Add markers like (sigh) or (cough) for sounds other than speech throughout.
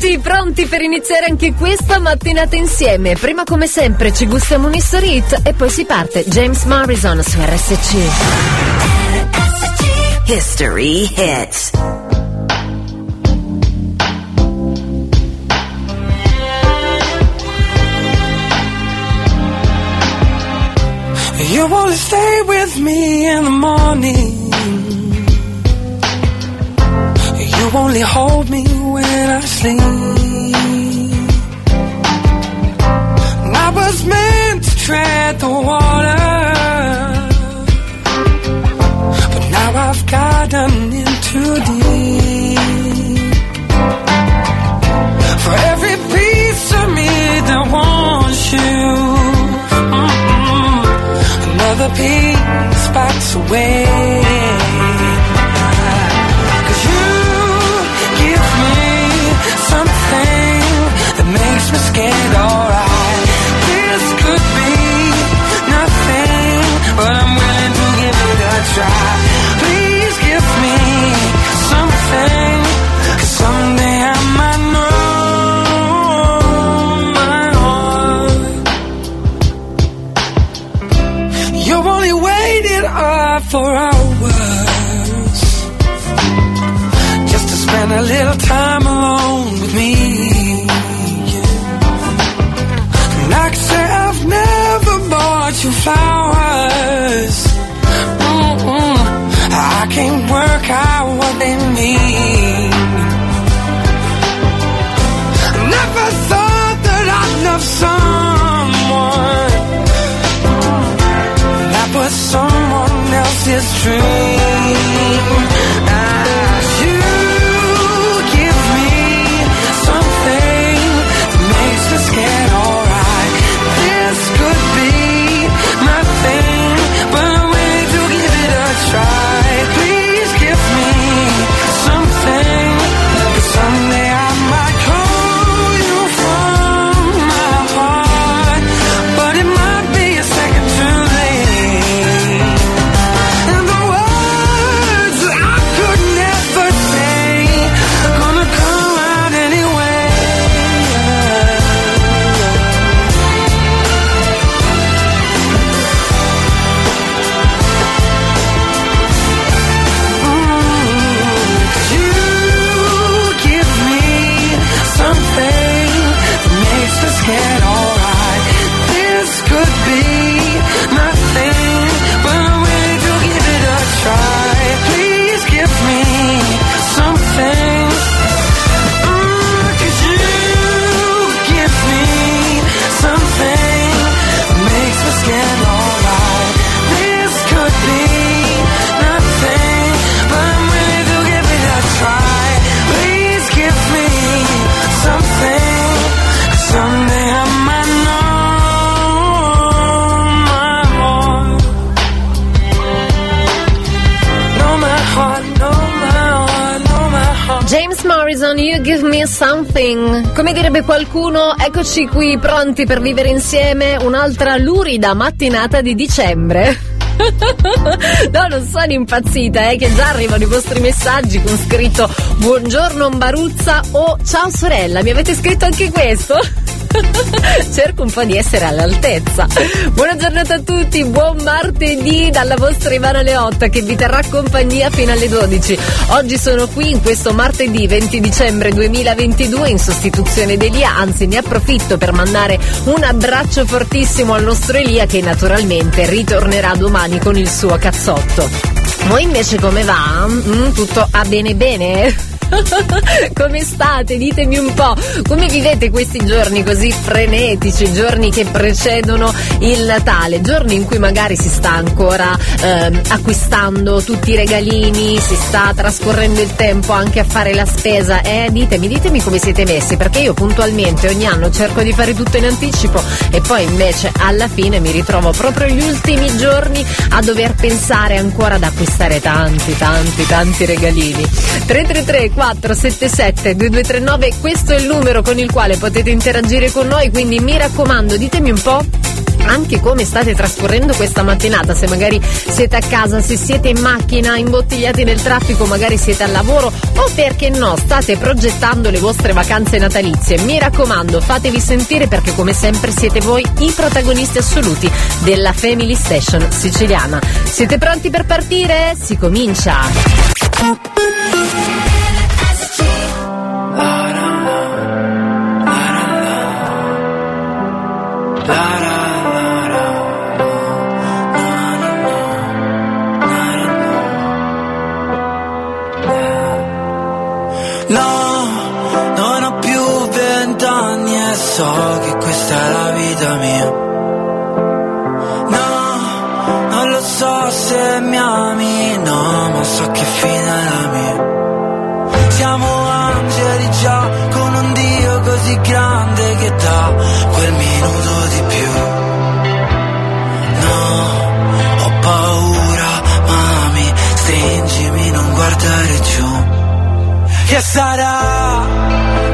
tutti, pronti per iniziare anche questa mattinata insieme? Prima come sempre ci gustiamo un history hit e poi si parte James Morrison su RSC. History hits. You wanna stay with me in the morning. You only hold me when I sleep. I was meant to tread the water, but now I've gotten in too deep. For every piece of me that wants you, mm-mm, another piece backs away. Me scared, alright. This could be nothing, but I'm willing to give it a try. Please give me something, cause someday I might know my heart. You only waited up uh, for hours just to spend a little time bought you flowers. Mm-mm. I can't work out what they mean. Never thought that I'd love someone that was someone else's dream. Me Something. Come direbbe qualcuno, eccoci qui pronti per vivere insieme un'altra lurida mattinata di dicembre. (laughs) No, non sono impazzita, eh, che già arrivano i vostri messaggi con scritto Buongiorno Baruzza o Ciao sorella, mi avete scritto anche questo? (laughs) Cerco un po' di essere all'altezza. Buona giornata a tutti, buon martedì dalla vostra Ivana Leotta che vi terrà compagnia fino alle 12. Oggi sono qui in questo martedì 20 dicembre 2022 in sostituzione di Elia, anzi ne approfitto per mandare un abbraccio fortissimo al nostro Elia che naturalmente ritornerà domani con il suo cazzotto. Voi invece come va? Mm, tutto a bene bene? (laughs) Come state? Ditemi un po', come vivete questi giorni così frenetici, giorni che precedono il Natale, giorni in cui magari si sta ancora ehm, acquistando tutti i regalini, si sta trascorrendo il tempo anche a fare la spesa, eh? Ditemi, ditemi come siete messi, perché io puntualmente ogni anno cerco di fare tutto in anticipo e poi invece alla fine mi ritrovo proprio gli ultimi giorni a dover pensare ancora ad acquistare tanti, tanti, tanti regalini. 333 477 2239 questo è il numero con il quale potete interagire con noi quindi mi raccomando ditemi un po' anche come state trascorrendo questa mattinata, se magari siete a casa, se siete in macchina, imbottigliati nel traffico, magari siete al lavoro o perché no, state progettando le vostre vacanze natalizie. Mi raccomando, fatevi sentire perché come sempre siete voi i protagonisti assoluti della Family Station siciliana. Siete pronti per partire? Si comincia! So che questa è la vita mia. No, non lo so se mi ami, no, ma so che fine è la mia. Siamo angeli già con un Dio così grande che dà quel minuto di più. No, ho paura, mami, stringimi, non guardare giù. Che sarà,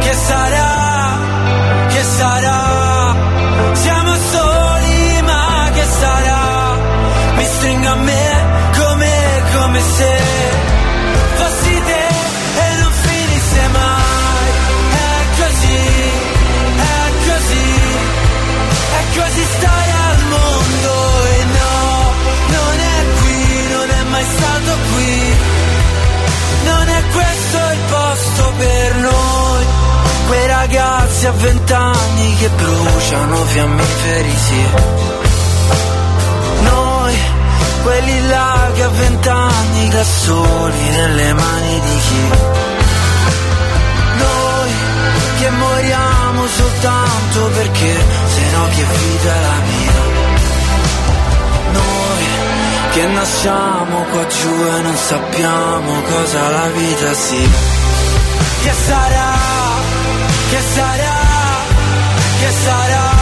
che sarà, Mi stringo a me come, come se fossi te e non finisse mai. È così, è così, è così stai al mondo e no, non è qui, non è mai stato qui. Non è questo il posto per noi. Quei ragazzi a vent'anni che bruciano fiammiferi, sì. Quelli là che a vent'anni da soli nelle mani di chi. Noi che moriamo soltanto perché se no che vita è la mia. Noi che nasciamo qua giù e non sappiamo cosa la vita sia. Che sarà, che sarà, che sarà?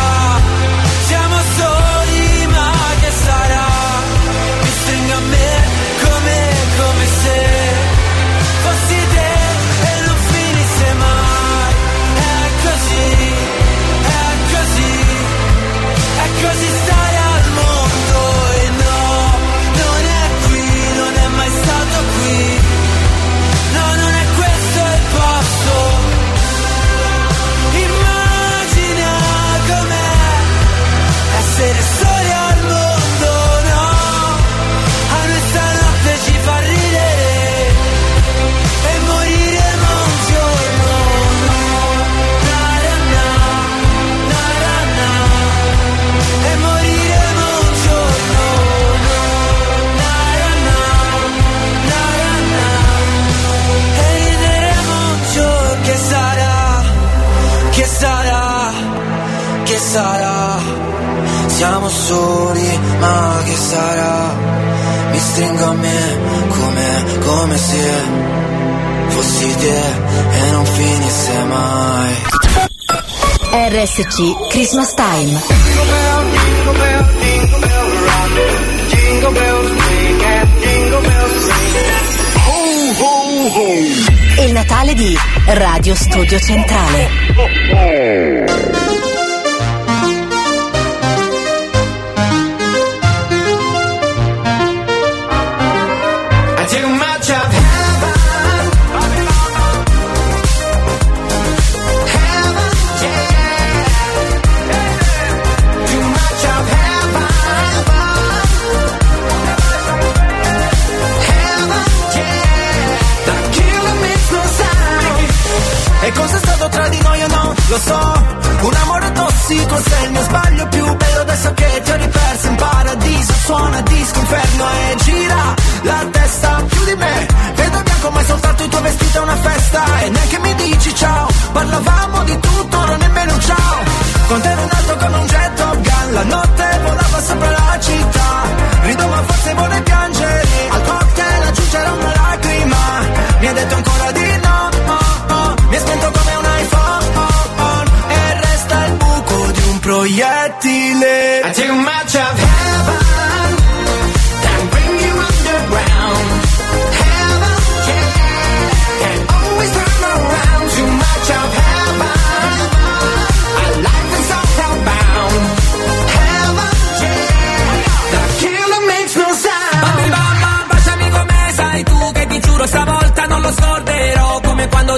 Siamo soli, ma che sarà? Mi stringo a me come, come se fossi te e non finisse mai. RSC Christmas Time. Il Natale di Radio Studio Centrale. Inferno e gira la testa più di me. Vedo bianco ma è soltanto il tuo vestito è una festa. E neanche mi dici ciao, parlavamo di tutto, non nemmeno un ciao. Con te ero in alto come un jet Top Gun La notte volava sopra la città. Rido ma forse vuole piangere. Al cocktail aggiungerò una lacrima. Mi ha detto ancora di no oh, oh. Mi è spento come un iPhone. Oh, E resta il buco di un proiettile. I take much of heaven.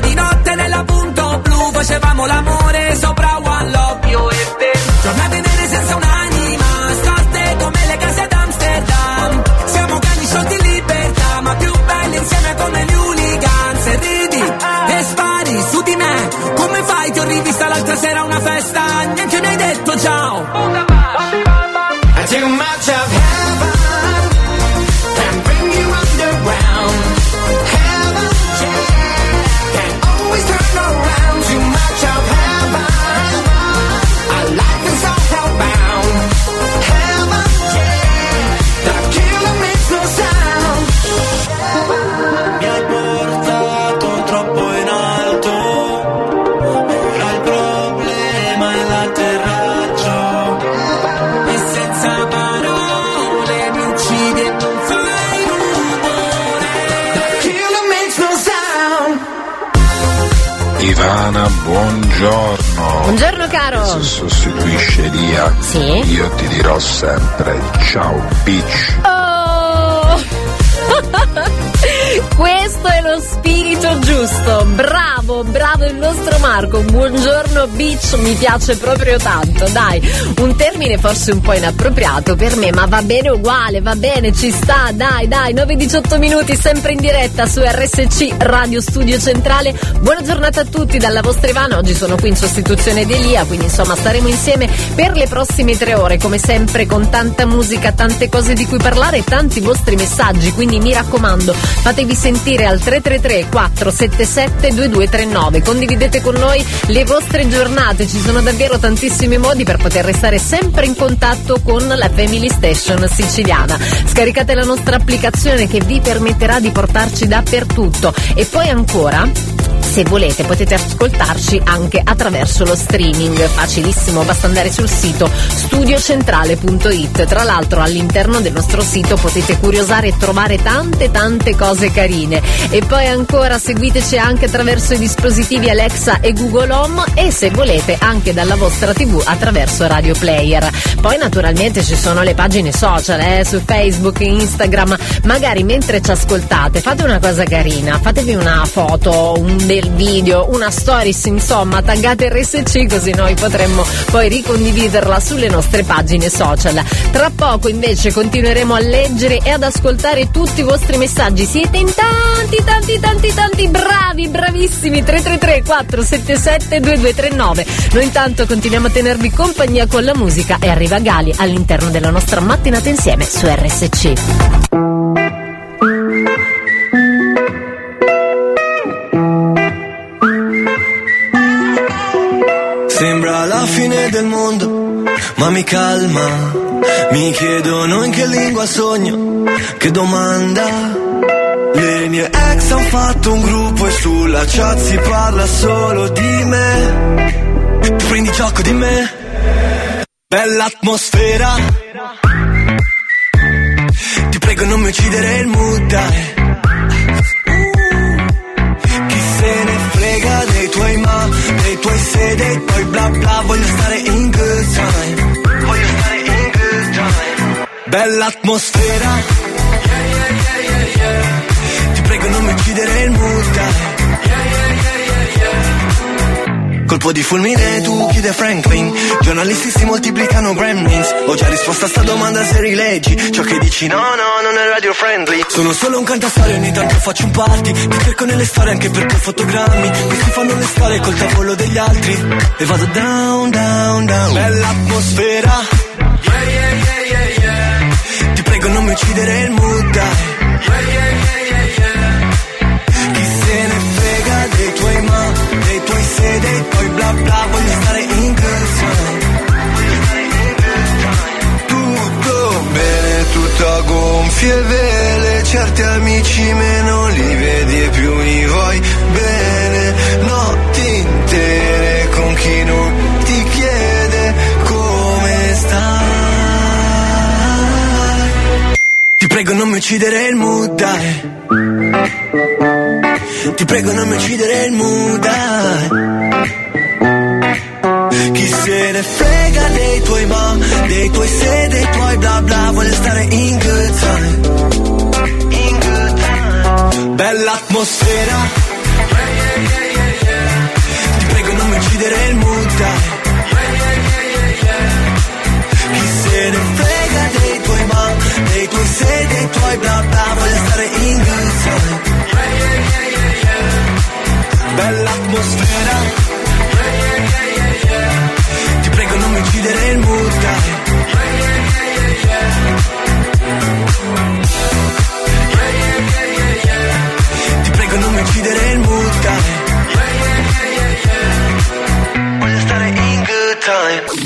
di notte nella punto blu facevamo l'amore sopra buongiorno. Buongiorno caro. Se sostituisce Lia, Sì? io ti dirò sempre ciao bitch. Oh! (laughs) Questo è lo spirito giusto. Bravo, bravo il nostro Marco. Buongiorno Beach, mi piace proprio tanto. Dai, un termine forse un po' inappropriato per me, ma va bene uguale, va bene, ci sta. Dai, dai, 9-18 minuti sempre in diretta su RSC Radio Studio Centrale. Buona giornata a tutti dalla vostra Ivana. Oggi sono qui in sostituzione di Elia, quindi insomma staremo insieme per le prossime tre ore, come sempre con tanta musica, tante cose di cui parlare e tanti vostri messaggi. Quindi mi raccomando, fatevi sentire al 333 477 2239. Condividete con noi le vostre giornate, ci sono davvero tantissimi modi per poter restare sempre in contatto con la Family Station siciliana. Scaricate la nostra applicazione che vi permetterà di portarci dappertutto e poi ancora se volete potete ascoltarci anche attraverso lo streaming, facilissimo, basta andare sul sito studiocentrale.it. Tra l'altro all'interno del nostro sito potete curiosare e trovare tante tante cose carine. E poi ancora seguiteci anche attraverso i dispositivi Alexa e Google Home e se volete anche dalla vostra TV attraverso Radio Player. Poi naturalmente ci sono le pagine social, eh, su Facebook, Instagram, magari mentre ci ascoltate fate una cosa carina, fatevi una foto, un del video, una stories, insomma, taggate RSC così noi potremmo poi ricondividerla sulle nostre pagine social. Tra poco invece continueremo a leggere e ad ascoltare tutti i vostri messaggi. Siete in tanti, tanti, tanti, tanti bravi, bravissimi. 333 477 2239. Noi intanto continuiamo a tenervi compagnia con la musica e arriva Gali all'interno della nostra mattinata insieme su RSC. Del mondo, ma mi calma. Mi chiedono in che lingua sogno, che domanda. Le mie ex han fatto un gruppo e sulla chat si parla solo di me. Tu prendi gioco di me, bella atmosfera. Ti prego non mi uccidere il mood, dai. Dei tuoi bla bla Voglio stare in good time. Voglio stare in good time. Bella atmosfera. Ti prego non mi uccidere il mood Colpo di fulmine tu chiede Franklin. Giornalisti si moltiplicano gremlins. Ho già risposto a sta domanda se rileggi Ciò che dici. No no non è radio friendly. Sono solo un cantastorie ogni tanto faccio un party. Ti cerco nelle storie anche perché ho fotogrammi. Questi fanno le storie col tavolo degli altri. E vado down down down. Bella atmosfera. Yeah yeah yeah yeah yeah. Ti prego non mi uccidere il mood Yeah yeah yeah yeah yeah. Chi se ne frega dei tuoi ma, dei tuoi se, dei tuoi bla bla Voglio stare in good Tutto bene, tutto a gonfie vele Certi amici meno li vedi e più li vuoi bene. Notti intere con chi non ti chiede come stai. Ti prego non mi uccidere il mood, dai ti prego non mi uccidere il dai. Chi se ne frega dei tuoi ma Dei tuoi se, dei tuoi bla bla Voglio stare in good time In good time Bella atmosfera Ti prego non mi uccidere il dai. Chi se ne frega dei tuoi ma, dei tuoi se, dei tuoi bla bla, voglio stare in good time. Bella atmosfera. Ti prego non mi uccidere il mood. Ti prego non mi uccidere il mood. Voglio stare in good time.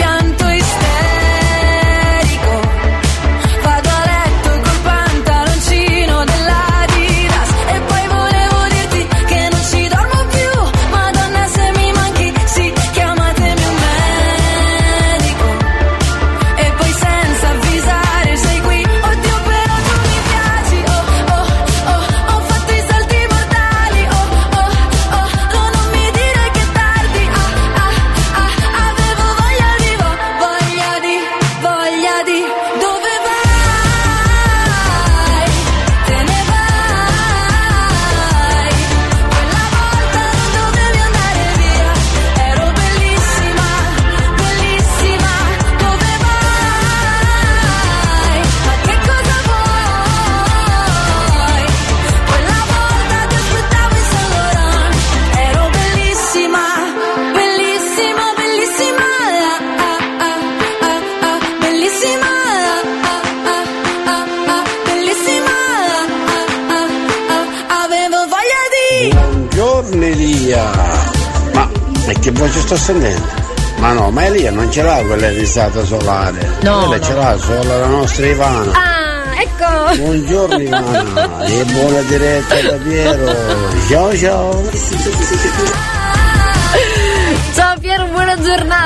sto sentendo? Ma no, ma Elia non ce l'ha quella risata solare. No, Quella no. ce l'ha solo la nostra Ivana. Ah, ecco! Buongiorno Ivana (laughs) e buona diretta da Piero. Ciao ciao. Ciao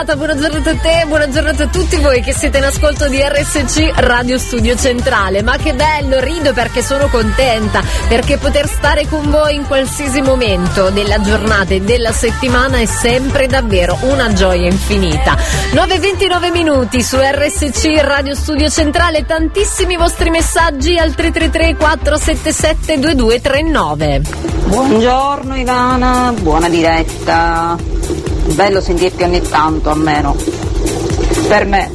giornata, buona giornata a te, buona giornata a tutti voi che siete in ascolto di RSC Radio Studio Centrale. Ma che bello, rido perché sono contenta, perché poter stare con voi in qualsiasi momento della giornata e della settimana è sempre davvero una gioia infinita. 9.29 minuti su RSC Radio Studio Centrale, tantissimi vostri messaggi al 333 477 2239. Buongiorno Ivana, buona diretta. Bello sentirti ogni tanto almeno. Per me,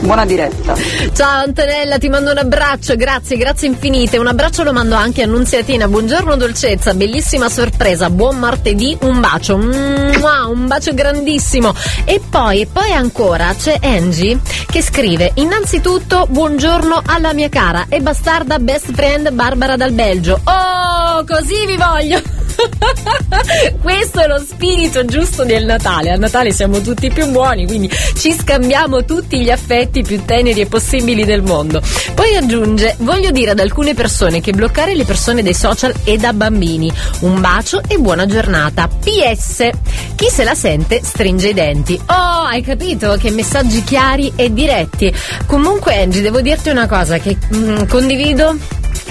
buona diretta. Ciao Antonella, ti mando un abbraccio, grazie, grazie infinite. Un abbraccio lo mando anche a Nunziatina. Buongiorno dolcezza, bellissima sorpresa. Buon martedì, un bacio. Mua, un bacio grandissimo. E poi, e poi ancora c'è Angie che scrive: Innanzitutto, buongiorno alla mia cara e bastarda best friend Barbara dal Belgio. Oh, così vi voglio! (laughs) Questo è lo spirito giusto del Natale. Al Natale siamo tutti più buoni, quindi ci scambiamo tutti gli affetti più teneri e possibili del mondo. Poi aggiunge: Voglio dire ad alcune persone che bloccare le persone dai social è da bambini. Un bacio e buona giornata. PS: Chi se la sente stringe i denti. Oh, hai capito? Che messaggi chiari e diretti. Comunque, Angie, devo dirti una cosa che mm, condivido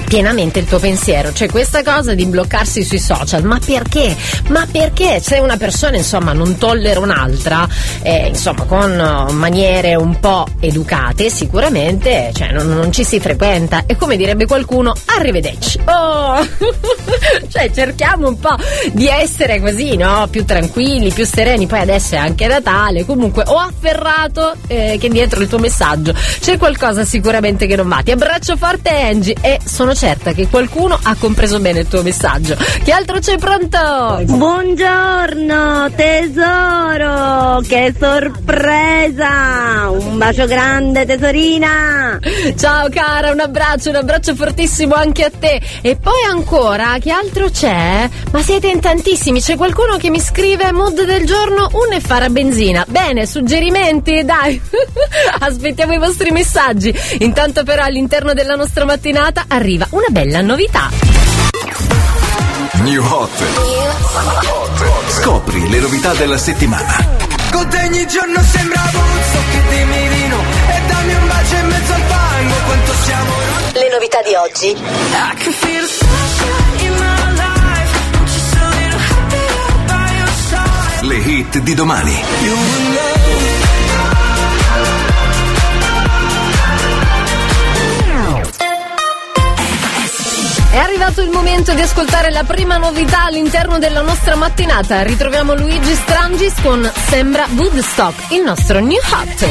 pienamente il tuo pensiero. Cioè questa cosa di bloccarsi sui social, ma perché? Ma perché se una persona insomma non tollera un'altra, eh, insomma con eh, maniere un po' educate, sicuramente cioè, non, non ci si frequenta. E come direbbe qualcuno, arrivederci. Oh! (laughs) cioè cerchiamo un po' di essere così, no? Più tranquilli, più sereni. Poi adesso è anche Natale. Comunque ho afferrato eh, che dietro il tuo messaggio c'è qualcosa sicuramente che non va. Ti abbraccio forte Angie e sono certa che qualcuno ha compreso bene il tuo messaggio. Che altro c'è pronto? Buongiorno tesoro, che sorpresa! Un bacio grande tesorina! Ciao cara, un abbraccio, un abbraccio fortissimo anche a te. E poi ancora, che altro c'è? Ma siete in tantissimi, c'è qualcuno che mi scrive mood del giorno un e fare a benzina. Bene, suggerimenti? Dai, (laughs) aspettiamo i vostri messaggi. Intanto però all'interno della nostra mattinata arriva una bella novità. New Hot. Scopri le novità della settimana. Con te ogni giorno sembra Buzzo che dimmi di no E dammi un bacio in mezzo al fango Quanto siamo Le novità di oggi. I can feel the sunshine in my life Just a little happier by your side Le hit di domani. You will arrivato il momento di ascoltare la prima novità all'interno della nostra mattinata. Ritroviamo Luigi Strangis con Sembra Woodstock, il nostro new hot.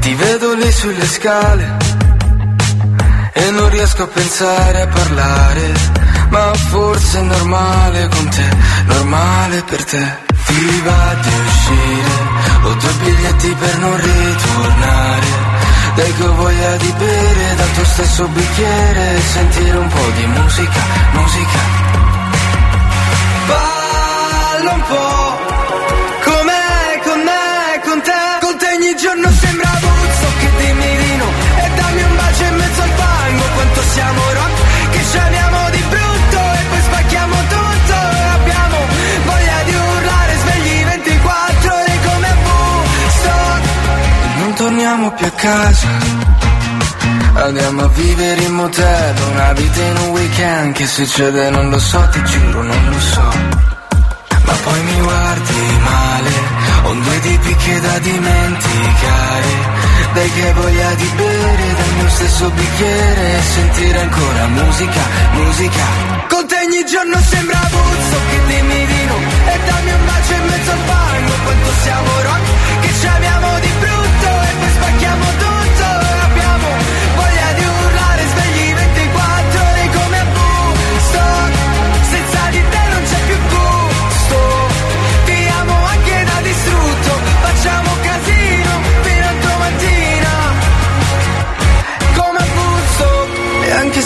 Ti vedo lì sulle scale e non riesco a pensare a parlare, ma forse è normale con te, normale per te. Ti va di uscire, ho due biglietti per non ritornare. Dai che ho voglia di bere dal tuo stesso bicchiere e sentire un po' di musica, musica. Balla un po' com'è con me, con te Con te ogni giorno sembra Buzzo che di no E dammi un bacio in mezzo al fango Quanto siamo torniamo più a casa. Andiamo a vivere in motel Una vita in un weekend Che succede non lo so, ti giuro non lo so. Ma poi mi guardi male Ho due tipi che da dimenticare. Dai che voglia di bere dal mio stesso bicchiere E sentire ancora musica, musica. Con te ogni giorno sembra Buzzo che dimmi di no. E dammi un bacio in mezzo al fango Quanto siamo rock che ci amiamo di brutto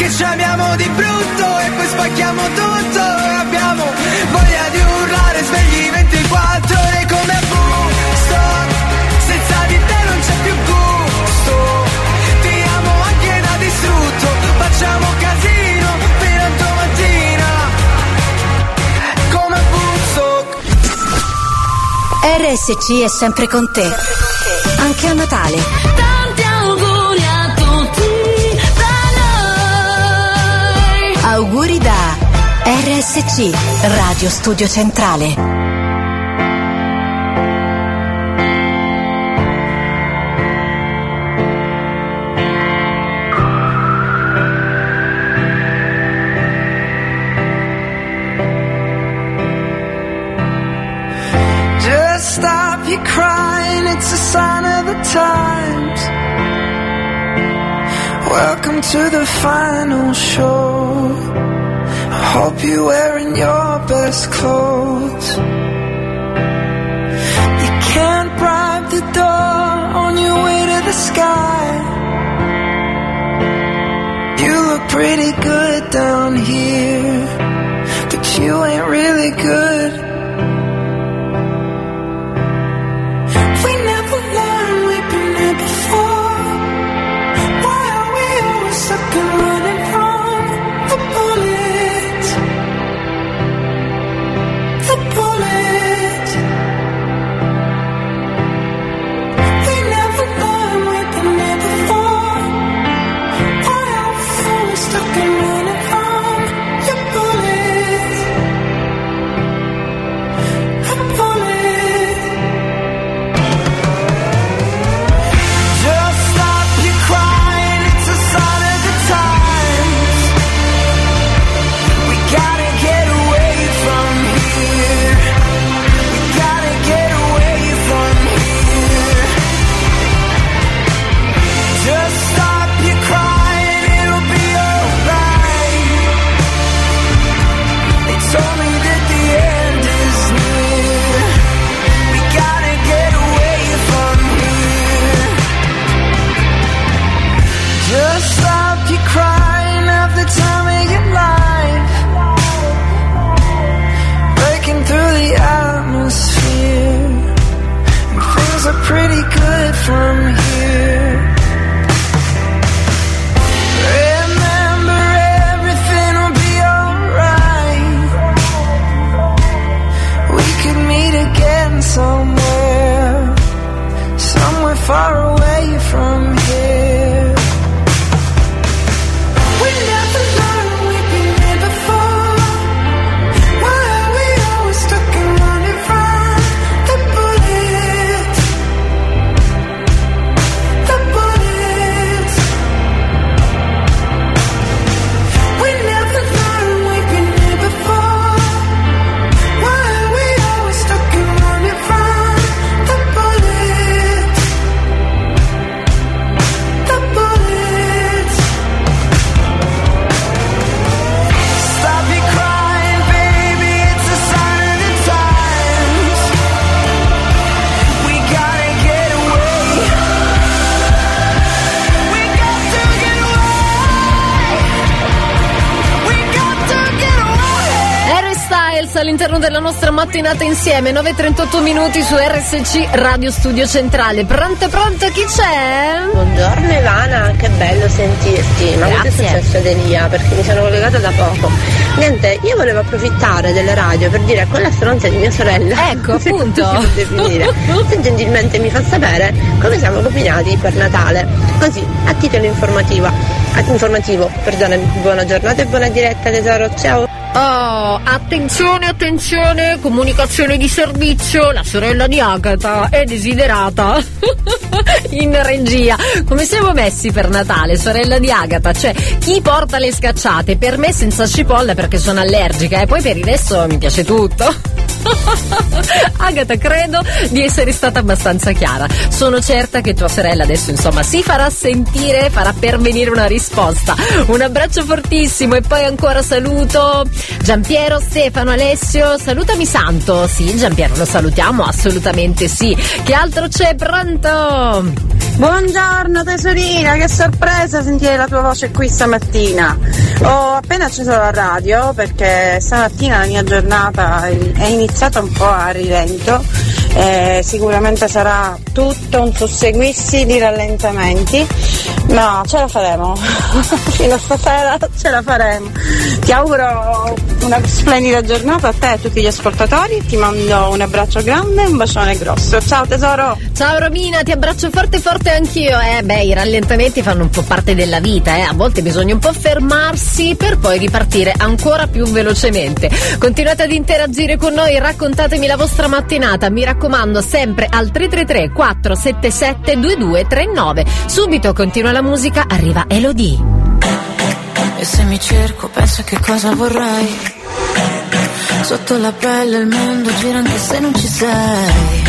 che ci amiamo di brutto e poi spacchiamo tutto e abbiamo voglia di urlare svegli 24 ore come a Woodstock senza di te non c'è più gusto ti amo anche da distrutto facciamo casino fino a domattina come a Woodstock RSC è sempre con te. Anche a Natale. RSC, Radio Studio Centrale. To the final show. Hope you're wearing your best clothes. You can't bribe the door on your way to the sky. You look pretty good down here, but you ain't really good. We never learned we've been here before. Why are we always stuck and nostra mattinata insieme, 9.38 minuti su RSC Radio Studio Centrale. Pronto, pronto, chi c'è? Buongiorno Ivana, che bello sentirti. Ma cosa è successo ad Elia? Perché mi sono collegata da poco. Niente, io volevo approfittare delle radio per dire a quella stronza di mia sorella. (laughs) Ecco, (laughs) appunto. se gentilmente mi fa sapere come siamo combinati per Natale. Così, a titolo informativa. ah, informativo, perdonami, buona giornata e buona diretta tesoro, ciao! Oh, attenzione, attenzione, comunicazione di servizio, la sorella di Agatha è desiderata (laughs) in regia. Come siamo messi per Natale, sorella di Agatha? Cioè, chi porta le scacciate? Per me senza cipolla perché sono allergica e poi per il resto mi piace tutto. (laughs) Agatha, credo di essere stata abbastanza chiara. Sono certa che tua sorella adesso, insomma, si farà sentire, farà pervenire una risposta. Un abbraccio fortissimo e poi ancora saluto Giampiero, Stefano, Alessio. Salutami Santo. Sì, Giampiero, lo salutiamo, assolutamente sì. Che altro c'è? Pronto? Buongiorno tesorina, che sorpresa sentire la tua voce qui stamattina. Ho appena acceso la radio perché stamattina la mia giornata è iniziata un po' a rilento. Eh, sicuramente sarà tutto un susseguirsi di rallentamenti, ma ce la faremo. Fino a stasera ce la faremo. Ti auguro una splendida giornata a te e a tutti gli ascoltatori. Ti mando un abbraccio grande e un bacione grosso. Ciao tesoro! Ciao Romina, ti abbraccio forte forte anch'io. Eh, beh, i rallentamenti fanno un po' parte della vita, eh. A volte bisogna un po' fermarsi per poi ripartire ancora più velocemente. Continuate ad interagire con noi, raccontatemi la vostra mattinata. Mi raccomando, sempre al 333 477 2239. Subito continua la musica, arriva Elodie. E se mi cerco penso che cosa vorrei. Sotto la pelle il mondo gira anche se non ci sei.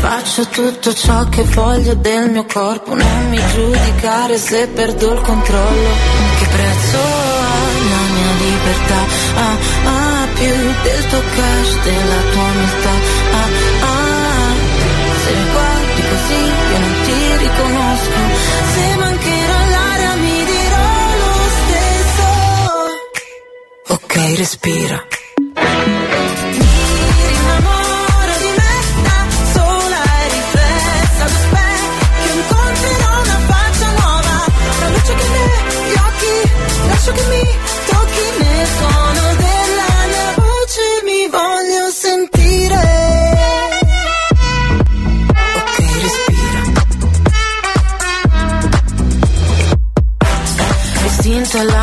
Faccio tutto ciò che voglio del mio corpo Non mi giudicare se perdo il controllo. Che prezzo ha la mia libertà? Ah, ah, più del tuo cash, della tua umiltà conosco. Se mancherà l'aria mi dirò lo stesso. Ok, respira.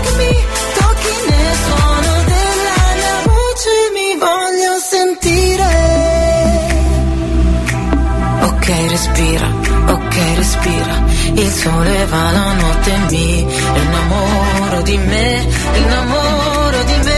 tocchi nel suono della mia voce mi voglio sentire Ok, respira, ok, respira. Il sole va la notte mi innamoro di me, innamoro di me,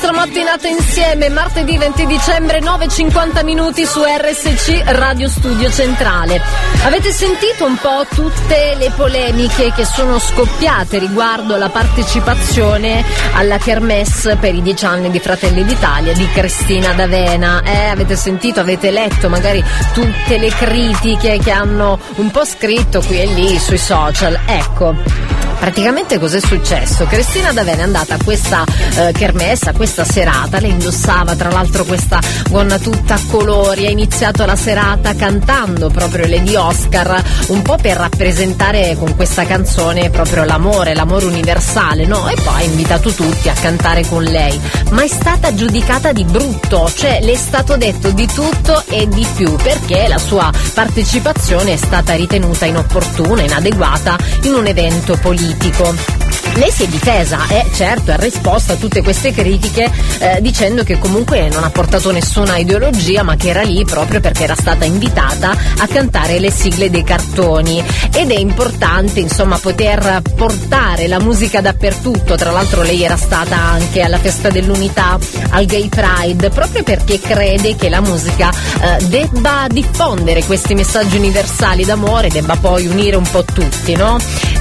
nostra mattinata insieme, martedì 20 dicembre 9.50 minuti su RSC Radio Studio Centrale. Avete sentito un po' tutte le polemiche che sono scoppiate riguardo la partecipazione alla Kermesse per i dieci anni di Fratelli d'Italia di Cristina D'Avena. Eh, avete sentito, avete letto magari tutte le critiche che hanno un po' scritto qui e lì sui social. Ecco. Praticamente cos'è successo? Cristina D'Avena è andata a questa eh, kermesse, a questa serata, lei indossava tra l'altro questa gonna tutta a colori, ha iniziato la serata cantando proprio Lady Oscar, un po' per rappresentare con questa canzone proprio l'amore, l'amore universale, no? E poi ha invitato tutti a cantare con lei, ma è stata giudicata di brutto, cioè le è stato detto di tutto e di più, perché la sua partecipazione è stata ritenuta inopportuna, inadeguata in un evento politico. político. Lei si è difesa e certo ha risposto a tutte queste critiche eh, dicendo che comunque non ha portato nessuna ideologia ma che era lì proprio perché era stata invitata a cantare le sigle dei cartoni ed è importante insomma poter portare la musica dappertutto, tra l'altro lei era stata anche alla festa dell'unità, al Gay Pride, proprio perché crede che la musica eh, debba diffondere questi messaggi universali d'amore, debba poi unire un po' tutti, no?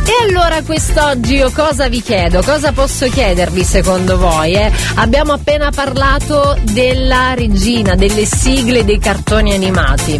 E allora quest'oggi io cosa vi chiedo? Cosa posso chiedervi secondo voi? eh? Abbiamo appena parlato della regina, delle sigle dei cartoni animati.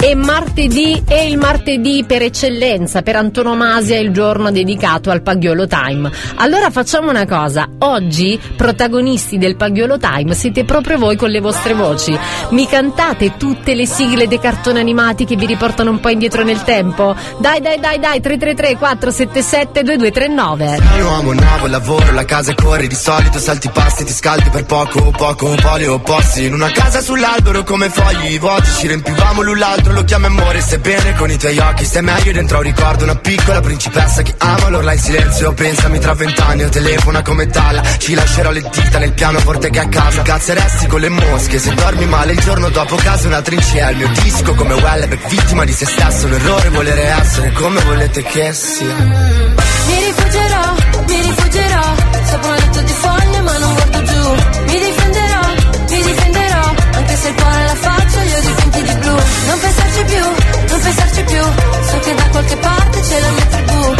E martedì è il martedì per eccellenza, per antonomasia, il giorno dedicato al Pagliolo Time. Allora facciamo una cosa, oggi protagonisti del Pagliolo Time siete proprio voi con le vostre voci. Mi cantate tutte le sigle dei cartoni animati che vi riportano un po' indietro nel tempo? Dai dai dai dai 333 477 2239. Un uomo nuovo, lavoro, la casa corre di solito, salti i passi, ti scaldi per poco, poco, poli opposti. In una casa sull'albero come fogli vuoti, ci riempivamo l'un l'altro, lo chiamo amore, stai bene con i tuoi occhi, stai meglio dentro un ricordo, una piccola principessa che ama l'orla in silenzio, pensami tra vent'anni, io telefona come talla, ci lascerò le dita nel pianoforte che a casa, cazzeresti con le mosche, se dormi male il giorno dopo casa una trincea, il mio disco come Wellebeck, vittima di se stesso, un errore volere essere come volete che sia. Mi rifuggerò, mi rifuggerò Sopra un letto di foglie ma non guardo giù. Mi difenderò, mi difenderò. Anche se il cuore la faccia io dipinti di blu. Non pensarci più, non pensarci più. So che da qualche parte c'è la mia tribù.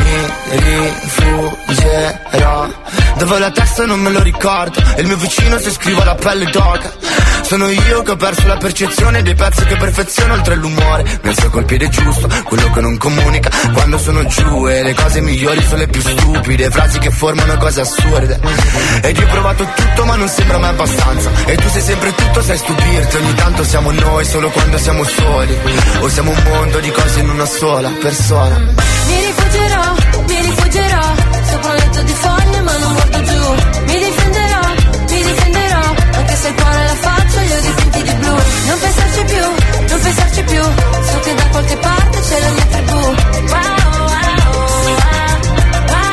Mi rifuggerò Dove la testa non me lo ricordo. E il mio vicino se scrivo la pelle d'oca. Sono io che ho perso la percezione dei pezzi che perfeziono oltre l'umore. Mi alzo col piede giusto, quello che non comunica. Quando sono giù e le cose migliori sono le più stupide. Frasi che formano cose assurde. Ed io ho provato tutto ma non sembra mai abbastanza. E tu sei sempre tutto, sai stupirti. Ogni tanto siamo noi solo quando siamo soli. O siamo un mondo di cose in una sola persona. Mi rifuggerò, ma non guardo giù. Mi difenderò, mi difenderò Anche se il cuore la faccia io dipinti di blu. Non pensarci più, non pensarci più. So che da qualche parte c'è la mia tribù. Wow, wow, wow.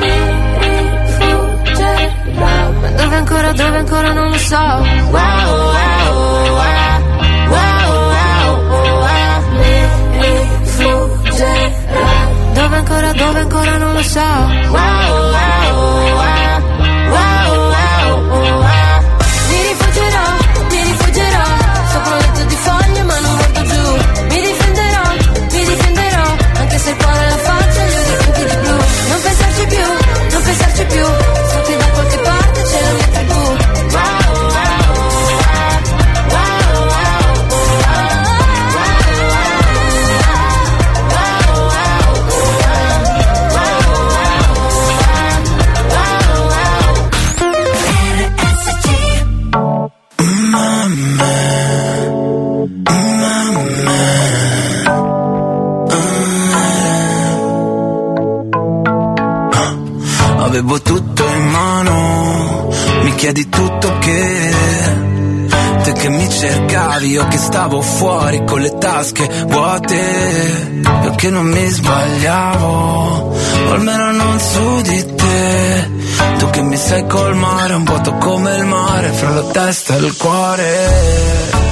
Mi Ma dove ancora, dove ancora non lo so. Wow, wow, wow Wow, wow, wow Mi rifuggerò dove ancora, dove ancora non lo so. Wow, wow, wow cercavi, io che stavo fuori con le tasche vuote Io che non mi sbagliavo, o almeno non su di te. Tu che mi sai colmare, un vuoto come il mare fra la testa e il cuore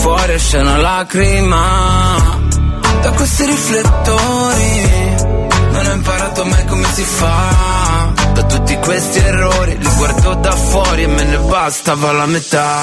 fuori esce una lacrima. da questi riflettori. Non ho imparato mai come si fa. Da tutti questi errori li guardo da fuori e me ne bastava la metà.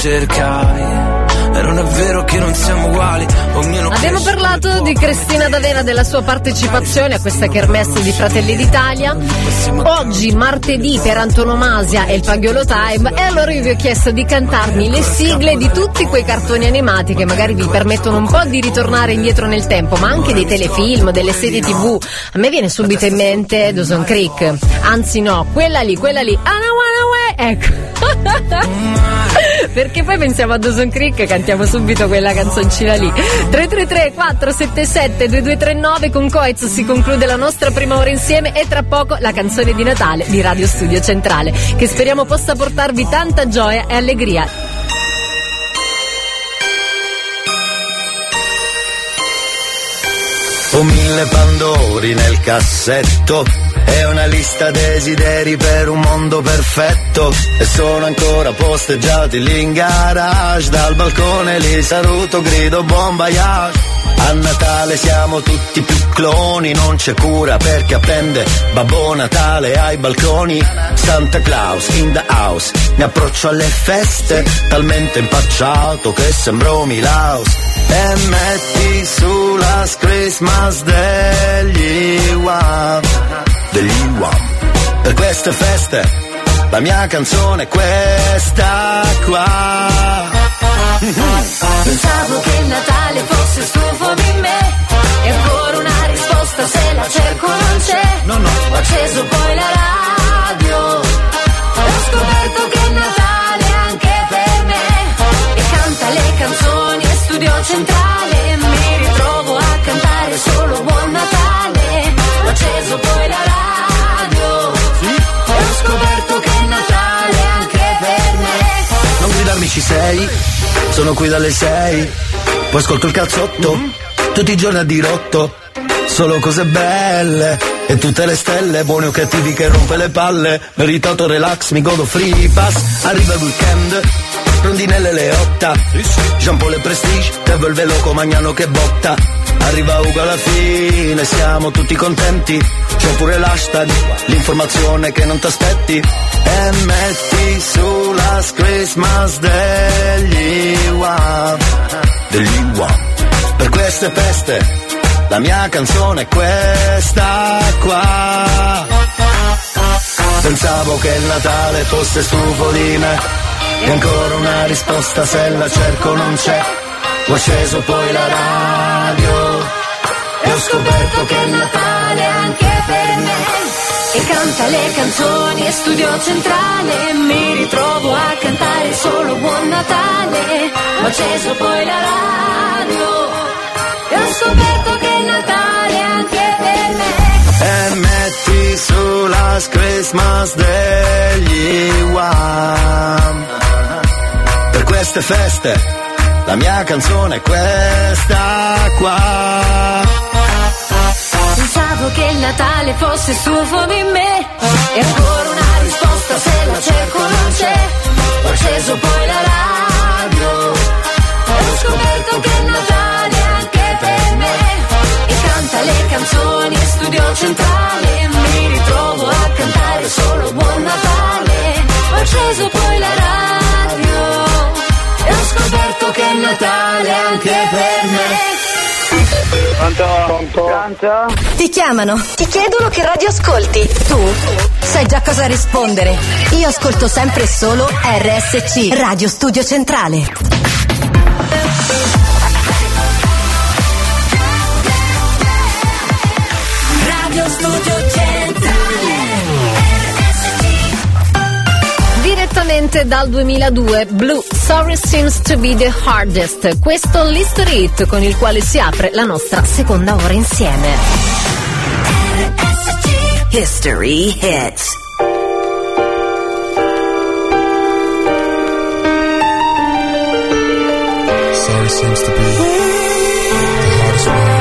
Cercavi, e non è vero che non siamo uguali, ognuno Abbiamo parlato di Cristina D'Avena della sua partecipazione a questa kermesse di Fratelli d'Italia. Oggi, martedì, per antonomasia è il Pagliolo Time e allora io vi ho chiesto di cantarmi le sigle di tutti quei cartoni animati che magari vi permettono un po' di ritornare indietro nel tempo, ma anche dei telefilm, delle serie tv. A me viene subito in mente Dawson Creek. Anzi no, quella lì, quella lì. Ah, no, one away. Ecco. Perché poi pensiamo a Dawson Creek e cantiamo subito quella canzoncina lì. 333 477 2239 con Coez si conclude la nostra prima ora insieme e tra poco la canzone di Natale di Radio Studio Centrale che speriamo possa portarvi tanta gioia e allegria. Ho mille pandori nel cassetto e una lista desideri per un mondo perfetto. E sono ancora posteggiati lì in garage. Dal balcone li saluto grido buon voyage. A Natale siamo tutti più cloni non c'è cura perché appende Babbo Natale ai balconi. Santa Claus in the house mi approccio alle feste talmente impacciato che sembro Milaus. E metti su la Christmas degli Wham degli Wham per queste feste la mia canzone è questa qua. (laughs) Pensavo che il Natale fosse stufo di me E ancora una risposta se la cerco non c'è. No, no. Ho acceso poi la radio. Ho scoperto che è Natale anche per me E canta le canzoni e studio centrale. Mi ritrovo a cantare solo Buon Natale. Ho acceso poi la radio scoperto che è Natale anche per me. Non gridarmi ci sei, sono qui dalle sei, poi ascolto il cazzotto, tutti i giorni a dirotto, solo cose belle, e tutte le stelle, buoni o cattivi che rompe le palle, meritato relax, mi godo free pass, arriva il weekend, rondinelle le otta, Jean Paul e Prestige, Devo il veloco magnano che botta, arriva Ugo alla fine, siamo tutti contenti, c'è pure l'hashtag, l'informazione che non ti aspetti, e metti sulla Christmas degli Wham, degli Wham, per queste feste, la mia canzone è questa qua. Pensavo che il Natale fosse stufo di me E ancora una risposta se la cerco non c'è. Ho acceso poi la radio E ho scoperto che è Natale anche per me. E canta le canzoni e studio centrale Mi ritrovo a cantare solo Buon Natale. Ho acceso poi la radio E ho scoperto che è Natale anche per me metti sulla Christmas degli Wham. Per queste feste la mia canzone è questa qua. Pensavo che il Natale fosse stufo di me. E ancora una risposta se la cerco non c'è. Ho acceso poi la radio. E ho scoperto che è Natale canta le canzoni e studio centrale mi ritrovo a cantare solo Buon Natale Ho acceso poi la radio E ho scoperto che è Natale anche per me Pronto? Ti chiamano, ti chiedono che radio ascolti. Tu sai già cosa rispondere. Io ascolto sempre e solo RSC, Radio Studio Centrale. Studio Centrale direttamente dal 2002, Blue Sorry Seems to be the hardest. Questo l'history hit con il quale si apre la nostra seconda ora insieme. History hits. Sorry seems to be the hardest What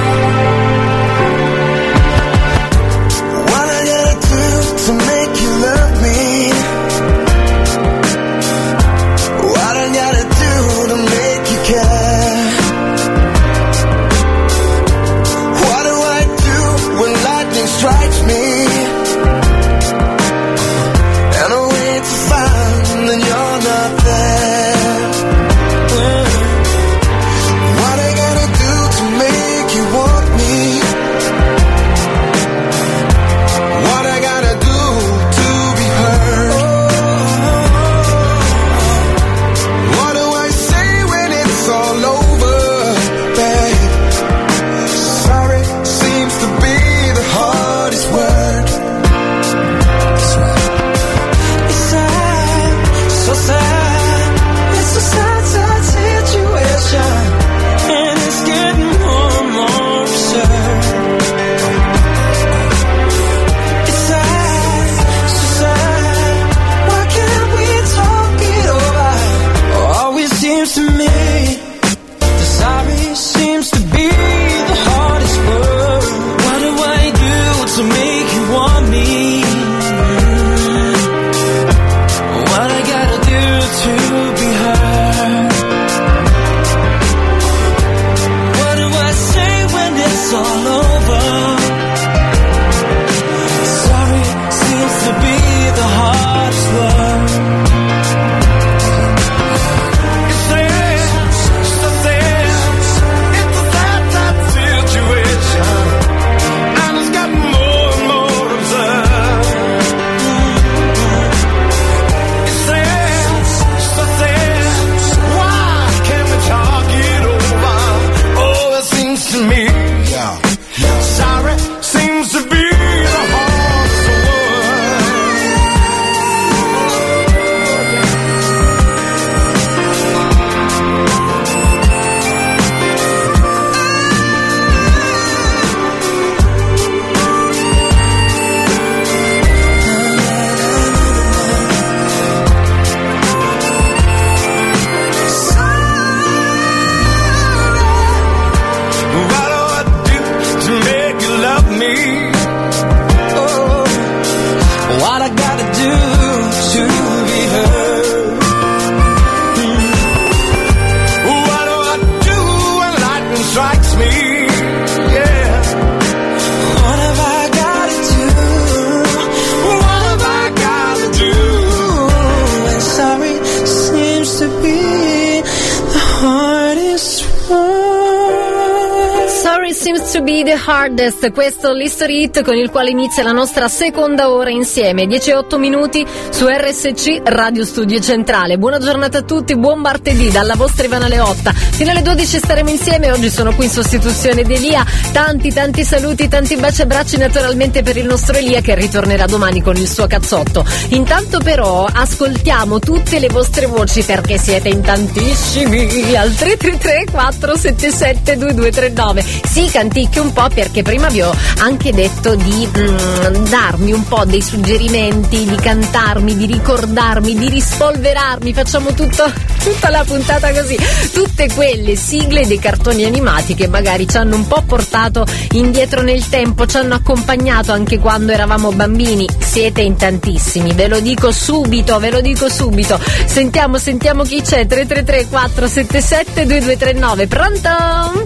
hardest, questo l'history hit con il quale inizia la nostra seconda ora insieme, 10 e 8 minuti su RSC Radio Studio Centrale. Buona giornata a tutti, buon martedì dalla vostra Ivana Leotta. Fino alle 12 staremo insieme, oggi sono qui in sostituzione di Elia. Tanti tanti saluti, tanti baci e abbracci naturalmente per il nostro Elia che ritornerà domani con il suo cazzotto. Intanto però ascoltiamo tutte le vostre voci perché siete in tantissimi al 333 477 2239. Sì, canticchio un po' perché prima vi ho anche detto di mm, darmi un po' dei suggerimenti, di cantarmi, di ricordarmi, di rispolverarmi. Facciamo tutto, tutta la puntata così. Tutte quelle sigle dei cartoni animati che magari ci hanno un po' portato indietro nel tempo, ci hanno accompagnato anche quando eravamo bambini. Siete in tantissimi, ve lo dico subito, ve lo dico subito. Sentiamo, sentiamo chi c'è. 333 477 2239. Pronto?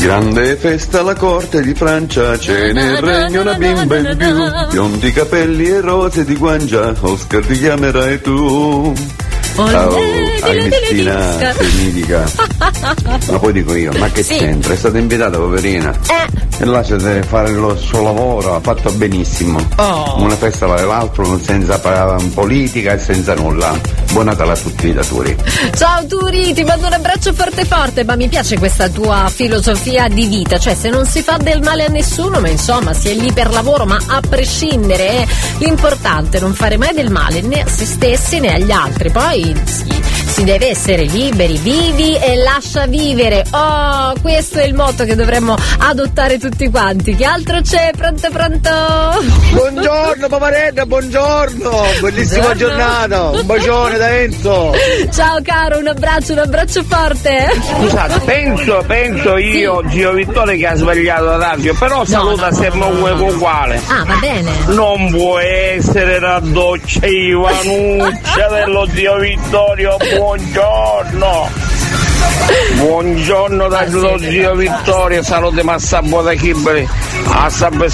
Grande festa alla corte di Francia, c'è nel regno una bimba in più, biondi capelli e rose di guancia, Oscar ti chiamerai tu. Cristina disca. Fenidica. (laughs) Ma poi dico io, ma che Sì. c'entra? È stata invitata poverina. Eh. E lasciate fare lo suo lavoro, ha fatto benissimo. Oh. Una festa vale l'altro, senza politica e senza nulla. Buon Natale a tutti i datori. Ciao Turi, ti mando un abbraccio forte forte, ma mi piace questa tua filosofia di vita, cioè se non si fa del male a nessuno, ma insomma si è lì per lavoro, ma a prescindere è l'importante non fare mai del male né a se stessi né agli altri, poi si, si deve essere liberi, vivi e lascia vivere. Oh, questo è il motto che dovremmo adottare tutti quanti. Che altro c'è? Pronto pronto? Buongiorno paparetta, buongiorno, bellissima Buongiorno. giornata, un bacione da Enzo. Ciao caro, un abbraccio, un abbraccio forte. Scusate, penso, penso io, Gio Vittorio che ha sbagliato la radio, però saluta sempre un uguale. Ah, va bene. Non può essere la doccia Ivanuccia (laughs) dello zio Vittorio, buongiorno! Buongiorno dallo zio Vittorio, salute Massabo da Chiberi, a Sabbo e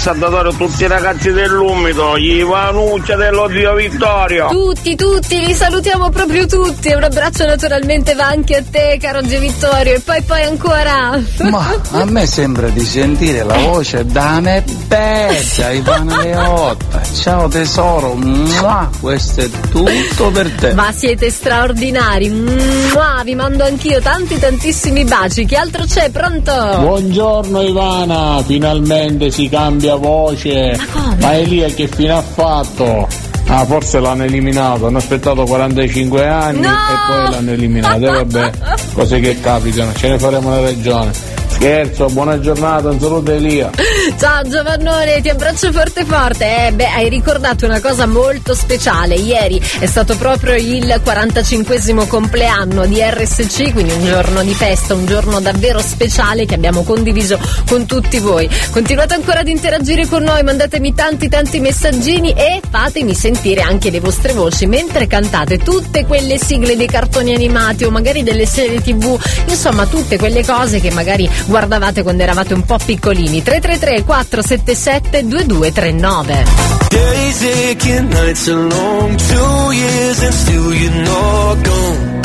tutti i ragazzi dell'umido, Ivanuccia dello zio Vittorio. Tutti, tutti, li salutiamo proprio tutti. E un abbraccio naturalmente va anche a te, caro Gio Vittorio. E poi poi ancora. Ma a me sembra di sentire la voce da Nebbetta, Ivana Leotta. Ciao tesoro, Mua, questo è tutto per te. Ma siete straordinari. Mua, vi mando anch'io tanti tantissimi baci. Che altro c'è? Pronto? Buongiorno Ivana, finalmente si cambia voce. Ma, Elia che fine ha fatto? Ah, forse l'hanno eliminato, hanno aspettato 45 anni No! e poi l'hanno eliminato. E vabbè, (laughs) cose che capitano, ce ne faremo una ragione. Scherzo, buona giornata, un saluto Elia. Ciao Giovannone, ti abbraccio forte forte. Eh, beh, hai ricordato una cosa molto speciale. Ieri è stato proprio il 45 compleanno di RSC, quindi un giorno di festa, un giorno davvero speciale che abbiamo condiviso con tutti voi. Continuate ancora ad interagire con noi, mandatemi tanti tanti messaggini e fatemi sentire anche le vostre voci mentre cantate tutte quelle sigle dei cartoni animati o magari delle serie tv, insomma tutte quelle cose che magari guardavate quando eravate un po' piccolini. 333 477 2239. Days aching, nights are long, two years and still you're not gone.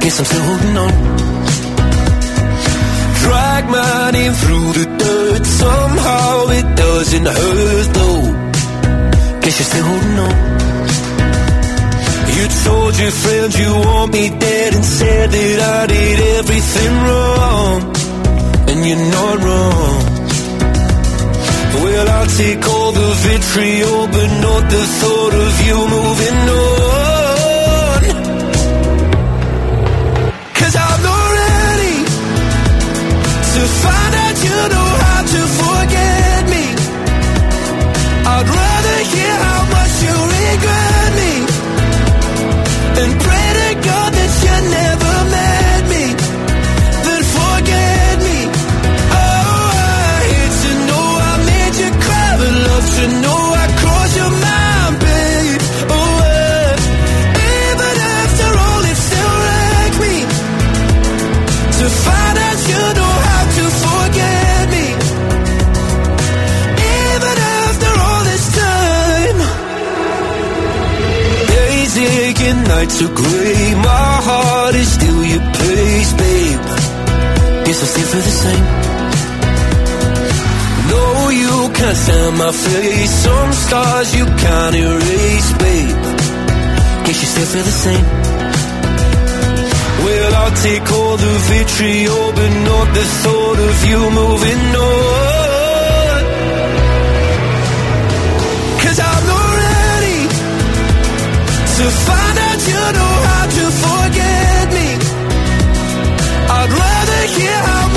Guess I'm still holding on. Drag my name through the dirt, somehow it doesn't hurt though. Guess you're still holding on. You told your friends you want me dead and said that I did everything wrong. And you're not wrong. Well, I'll take all the vitriol, but not the thought of you moving on. Cause I'm not ready to find out you nights are gray. My heart is still your place, babe. Guess I still feel the same. No, you can't stand my face. Some stars you can't erase, babe. Guess you still feel the same. Well, I'll take all the vitriol, but not the thought of you moving on. To find out know how to forget me. I'd rather hear how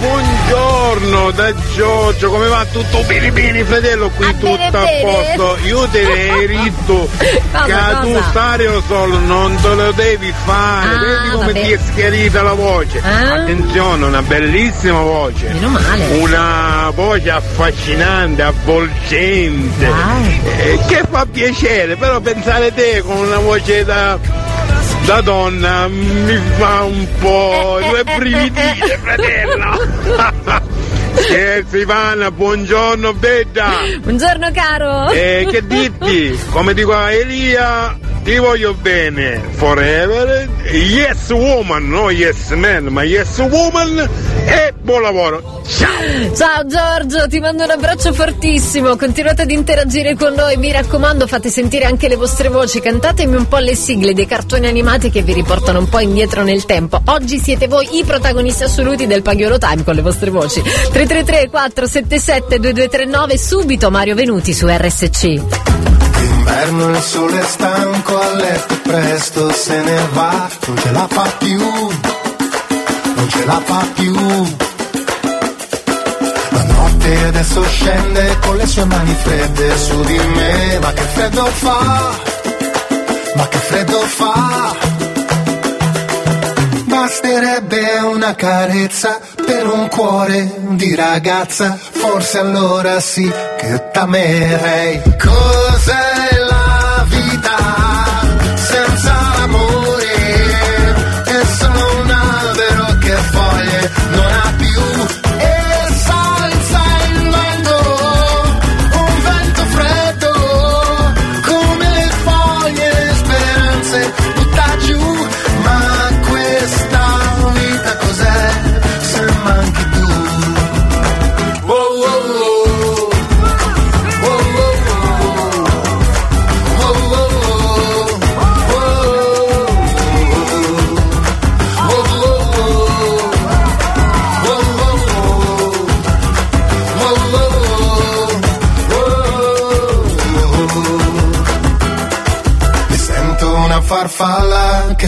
buongiorno da Giorgio, come va tutto bene bene fratello qui tutto bene, a bene. posto. Io te ne (laughs) ritto che tu cosa? stereo solo non te lo devi fare, Ah, vedi come vabbè. ti è schiarita la voce. Ah. Attenzione, una bellissima voce. Meno male. Una voce affascinante, avvolgente. eh, che fa piacere, però pensare te con una voce da, da donna mi fa un po' Eh, due brividine, fratello. (laughs) Scherzi Ivana, buongiorno Bedda. Buongiorno caro. E che dirti? Come dico a Elia, ti voglio bene, forever, yes woman, no yes man, ma yes woman e buon lavoro. Ciao! Ciao Giorgio, ti mando un abbraccio fortissimo. Continuate ad interagire con noi, mi raccomando, fate sentire anche le vostre voci. Cantatemi un po' le sigle dei cartoni animati che vi riportano un po' indietro nel tempo. Oggi siete voi i protagonisti assoluti del Paghiolo Time con le vostre voci. 333 477 2239 subito Mario Venuti su RSC. D'inverno il sole è stanco a letto presto se ne va, non ce la fa più, non ce la fa più. La notte adesso scende con le sue mani fredde su di me, ma che freddo fa, ma che freddo fa. Basterebbe una carezza per un cuore di ragazza, forse allora sì che t'amerei. Cos'è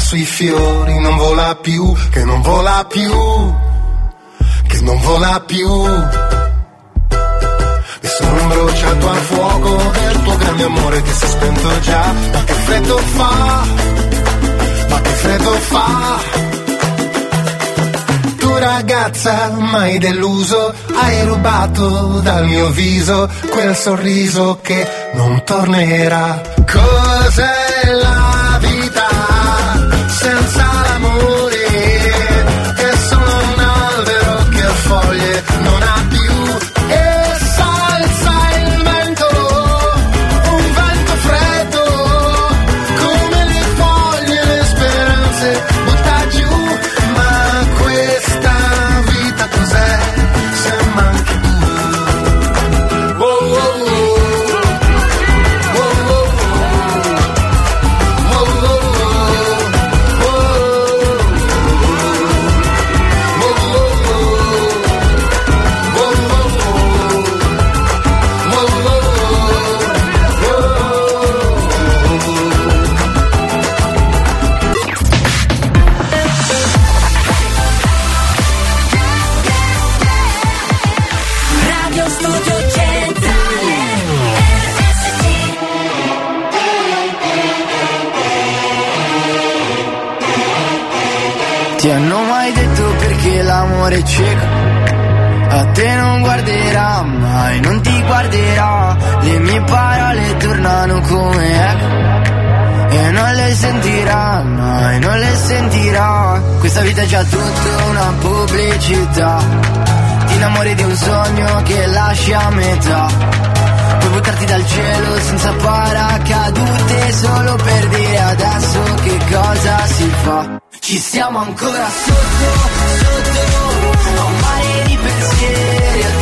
sui fiori non vola più, che non vola più, che non vola più. Mi sono bruciato al fuoco del tuo grande amore che si è spento già, ma che freddo fa, ma che freddo fa. Tu ragazza mai deluso, hai rubato dal mio viso quel sorriso che non tornerà. Cos'è la non ha è cieco? A te non guarderà mai, non ti guarderà. Le mie parole tornano come eco. E non le sentirà mai, non le sentirà. Questa vita è già tutta una pubblicità. Ti innamori di un sogno che lasci a metà. Puoi buttarti dal cielo senza paracadute solo per dire adesso che cosa si fa. Ci siamo ancora sotto, sotto, pensieri,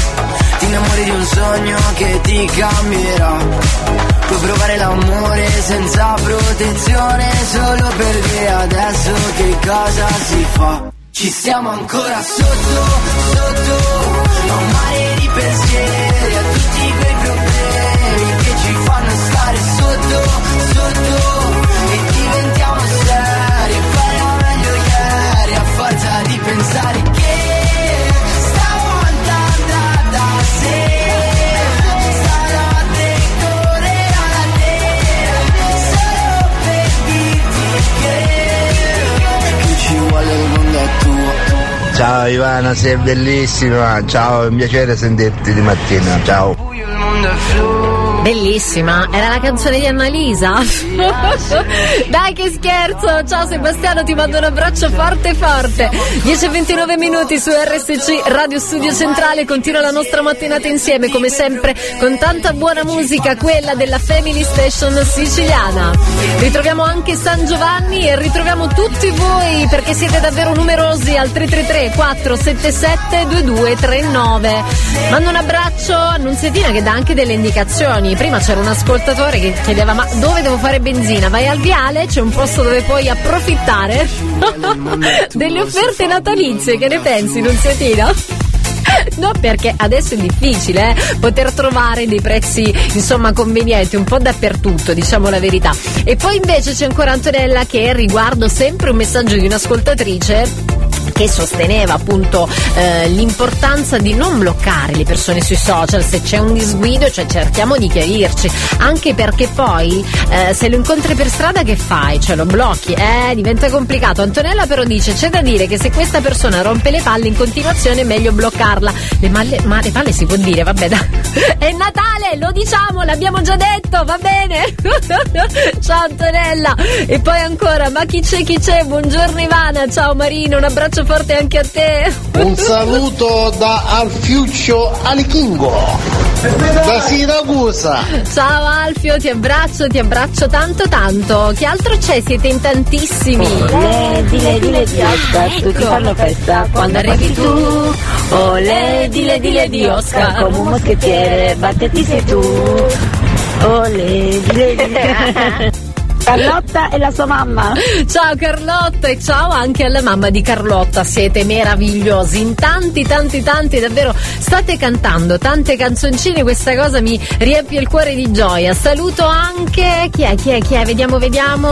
Ti innamori di un sogno che ti cambierà. Puoi provare l'amore senza protezione Solo per dire adesso che cosa si fa? Ci stiamo ancora sotto, sotto A un mare di pensieri A tutti quei problemi Che ci fanno stare sotto, sotto E diventiamo seri faremo meglio ieri A forza di pensare che Ciao Ivana, sei bellissima. Ciao, è un piacere sentirti di mattina. Ciao. Bellissima, era la canzone di Annalisa. (laughs) Dai che scherzo! Ciao Sebastiano, ti mando un abbraccio forte forte. 10 e 29 minuti su RSC Radio Studio Centrale, continua la nostra mattinata insieme come sempre con tanta buona musica, quella della Family Station siciliana. Ritroviamo anche San Giovanni e ritroviamo tutti voi perché siete davvero numerosi al 333 477 2239. Mando un abbraccio a Nunziatina che dà anche delle indicazioni. Prima c'era un ascoltatore che chiedeva ma dove devo fare benzina? Vai al viale, c'è un posto dove puoi approfittare (laughs) delle offerte natalizie, che ne pensi Nunziatina? (laughs) No, perché adesso è difficile eh, poter trovare dei prezzi insomma convenienti un po' dappertutto, diciamo la verità. E poi invece c'è ancora Antonella che riguardo sempre un messaggio di un'ascoltatrice che sosteneva appunto eh, l'importanza di non bloccare le persone sui social se c'è un disguido, cioè cerchiamo di chiarirci, anche perché poi eh, se lo incontri per strada che fai? Cioè lo blocchi? Eh, diventa complicato. Antonella però dice c'è da dire che se questa persona rompe le palle in continuazione è meglio bloccarla. Le malle, ma le palle si può dire, vabbè dai. (laughs) È Natale, lo diciamo, l'abbiamo già detto, va bene? (laughs) ciao Antonella. E poi ancora, ma chi c'è, chi c'è? Buongiorno Ivana, ciao Marino, un abbraccio forte anche a te. Un saluto da Alfiuccio Alichingo, da Siracusa. Ciao Alfio, ti abbraccio, ti abbraccio tanto tanto. Che altro c'è? Siete in tantissimi. Lady, lady, lady Oscar, tutti Ecco. fanno festa quando arrivi tu. Oh, lady, lady, lady Oscar, come un moschettiere, batteti sei tu. Oh, lady, lady. Carlotta e la sua mamma. Ciao Carlotta e ciao anche alla mamma di Carlotta, siete meravigliosi, in tanti tanti tanti davvero state cantando tante canzoncine, questa cosa mi riempie il cuore di gioia. Saluto anche chi è, chi è, chi è, vediamo, vediamo,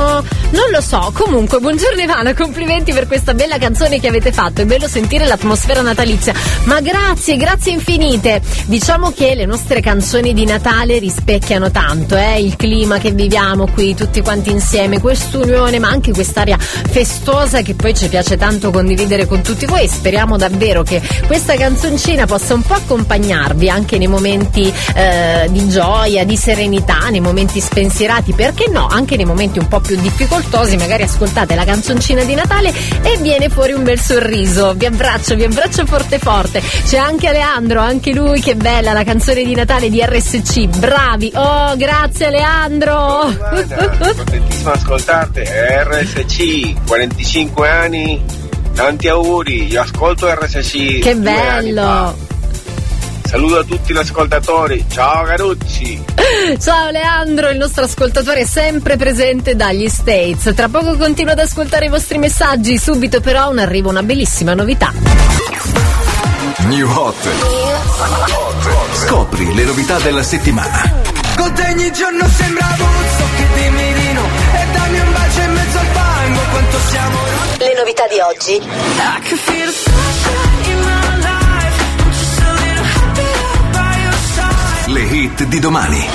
non lo so, comunque buongiorno Ivana, complimenti per questa bella canzone che avete fatto, è bello sentire l'atmosfera natalizia, ma grazie, grazie infinite. Diciamo che le nostre canzoni di Natale rispecchiano tanto, eh, il clima che viviamo qui tutti quanti insieme, quest'unione, ma anche quest'aria festosa che poi ci piace tanto condividere con tutti voi. Speriamo davvero che questa canzoncina possa un po' accompagnarvi anche nei momenti eh, di gioia, di serenità, nei momenti spensierati, perché no, anche nei momenti un po' più difficoltosi, magari ascoltate la canzoncina di Natale e viene fuori un bel sorriso. Vi abbraccio, vi abbraccio forte forte. C'è anche Aleandro, anche lui che bella la canzone di Natale di RSC. Bravi. Oh, grazie Aleandro. Contentissimo ascoltante, RSC, 45 anni, tanti auguri, io ascolto RSC. Che bello. Saluto a tutti gli ascoltatori, ciao Carucci! (laughs) Ciao Leandro, il nostro ascoltatore è sempre presente dagli States. Tra poco continuo ad ascoltare i vostri messaggi, subito però un arrivo una bellissima novità. New Hot. Scopri le novità della settimana. Con te ogni giorno sembra happier by your side Le hit di domani.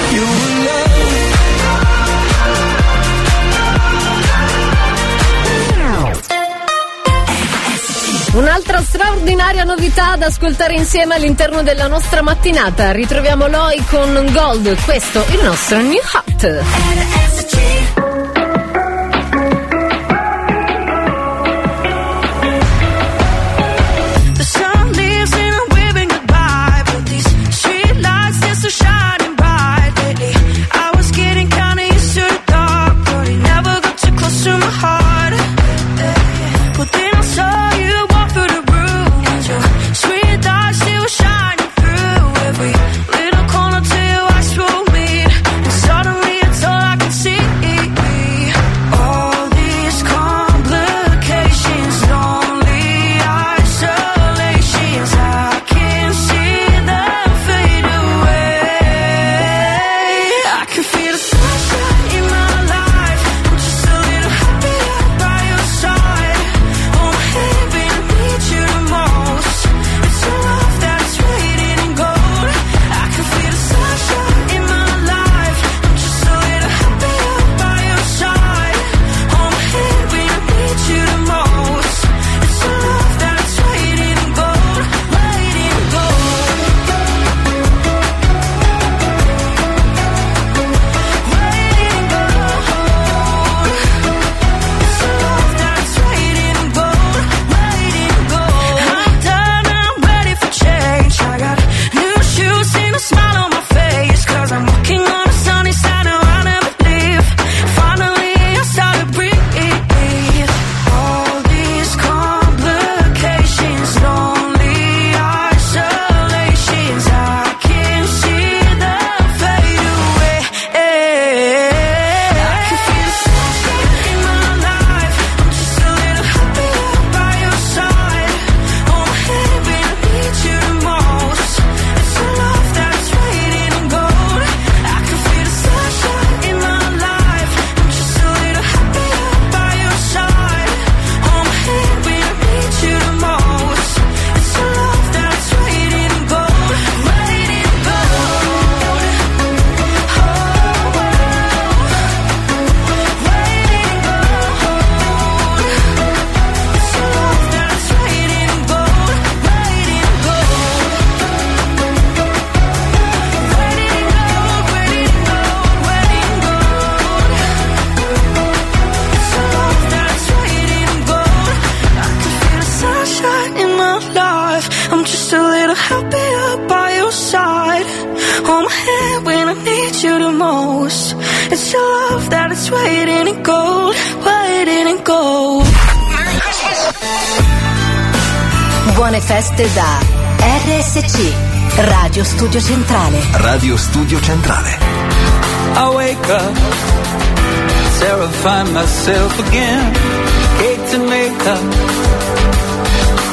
Un'altra straordinaria novità da ascoltare insieme all'interno della nostra mattinata. Ritroviamo Loi con Gold, questo è il nostro New Hot. Buone feste da RSC, Radio Studio Centrale. Radio Studio Centrale. I wake up, terrify myself again. Caked in makeup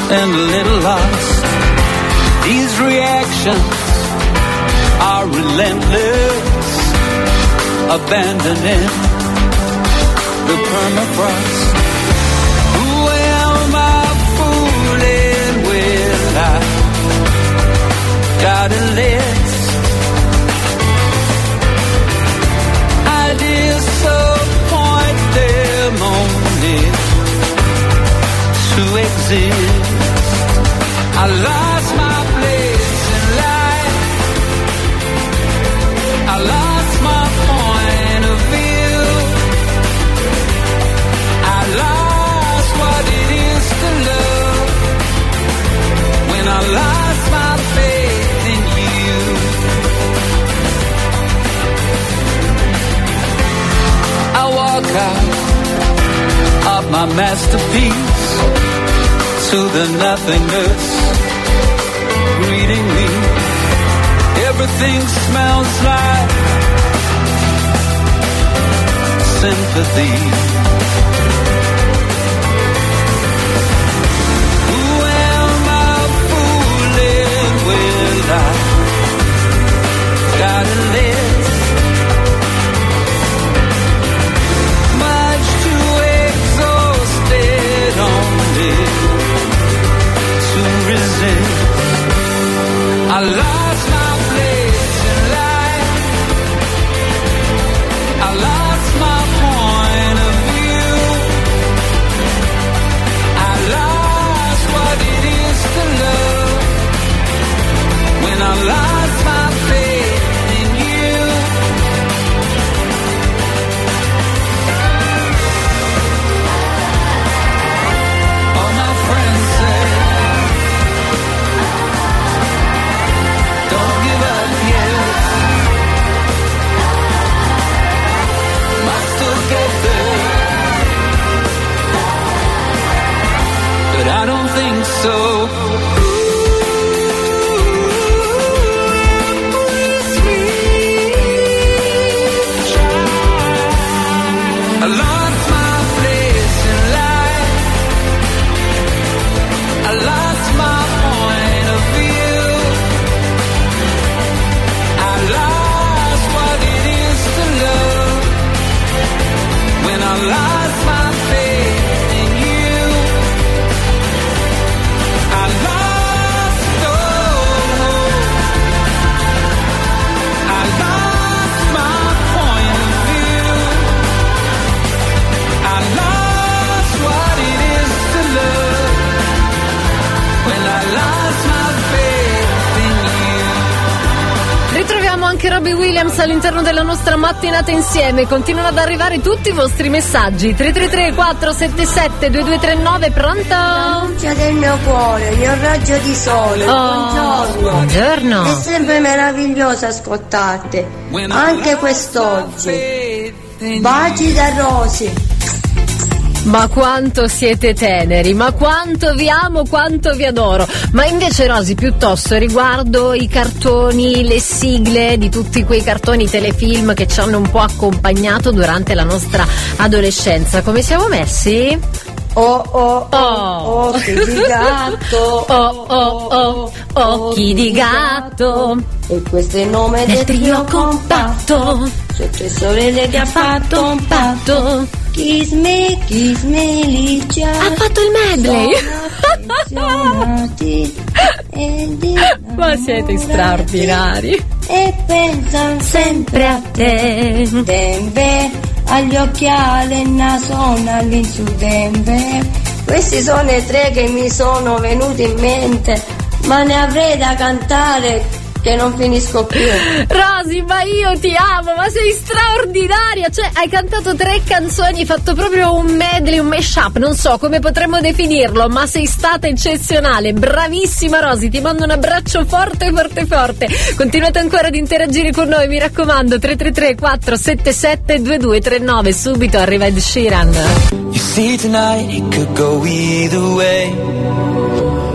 and a little lost. These reactions are relentless, abandoning the permafrost. Got a list. I disappoint them only to exist. I lost my my masterpiece to the nothingness greeting me. Everything smells like sympathy. Who am I fooling with? I got I anche Robbie Williams all'interno della nostra mattinata insieme. Continuano ad arrivare tutti i vostri messaggi. 333 477 2239 pronto? Luce del mio cuore, il mio raggio di sole, Oh, buongiorno. buongiorno. È sempre meraviglioso ascoltarti, anche quest'oggi. Baci da Rosi. Ma quanto siete teneri, ma quanto vi amo, quanto vi adoro. Ma invece Rosi, piuttosto riguardo i cartoni, le sigle di tutti quei cartoni telefilm che ci hanno un po' accompagnato durante la nostra adolescenza, come siamo messi? Oh oh oh, occhi di gatto. Oh oh oh, occhi di gatto. E questo è il nome Del del trio compatto. Tre sorelle che ha fatto un patto. Kiss me, kiss me, Licia. Ha fatto il medley. di Ma siete straordinari. e pensa sempre a te. Denver, agli occhiali e nasone all'insù Denver. Questi sono i tre che mi sono venuti in mente, ma ne avrei da cantare che non finisco più. Rosy, ma io ti amo, ma sei straordinaria! Cioè, hai cantato tre canzoni, hai fatto proprio un medley, un mashup, non so come potremmo definirlo, ma sei stata eccezionale. Bravissima Rosy, ti mando un abbraccio forte, forte, forte. Continuate ancora ad interagire con noi, mi raccomando, 333 477 2239. Subito arriva Ed Sheeran. You see tonight it could go either way.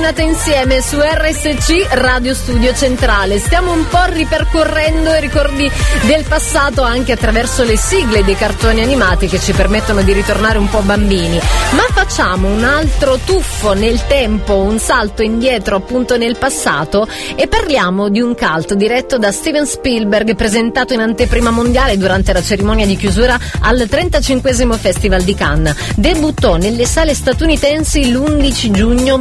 Nostra mattinata insieme su RSC Radio Studio Centrale. Stiamo un po' ripercorrendo i ricordi del passato anche attraverso le sigle dei cartoni animati che ci permettono di ritornare un po' bambini. Ma facciamo un altro tuffo nel tempo, un salto indietro appunto nel passato e parliamo di un cult diretto da Steven Spielberg presentato in anteprima mondiale durante la cerimonia di chiusura al 35 Festival di Cannes. Debuttò nelle sale statunitensi l'11 giugno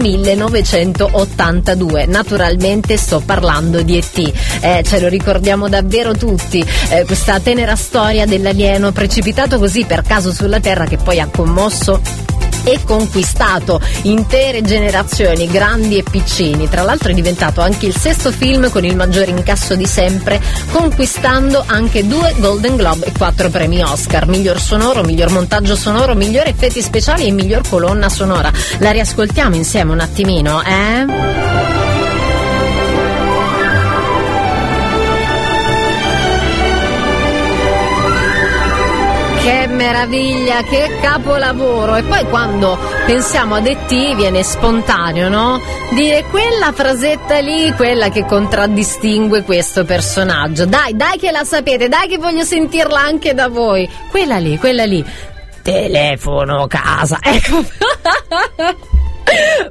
1982. Naturalmente sto parlando di E.T. Eh, ce lo ricordiamo davvero tutti, eh, questa tenera storia dell'alieno precipitato così per caso sulla Terra che poi ha commosso e conquistato intere generazioni, grandi e piccini. Tra l'altro è diventato anche il sesto film con il maggiore incasso di sempre, conquistando anche due Golden Globe e quattro premi Oscar. Miglior sonoro, miglior montaggio sonoro, miglior effetti speciali e miglior colonna sonora. La riascoltiamo insieme un attimino, eh? Che meraviglia, che capolavoro! E poi quando pensiamo ad E.T. viene spontaneo, no? Dire quella frasetta lì, quella che contraddistingue questo personaggio. Dai, dai che la sapete, dai che voglio sentirla anche da voi. Quella lì, quella lì. Telefono casa. Ecco. (laughs)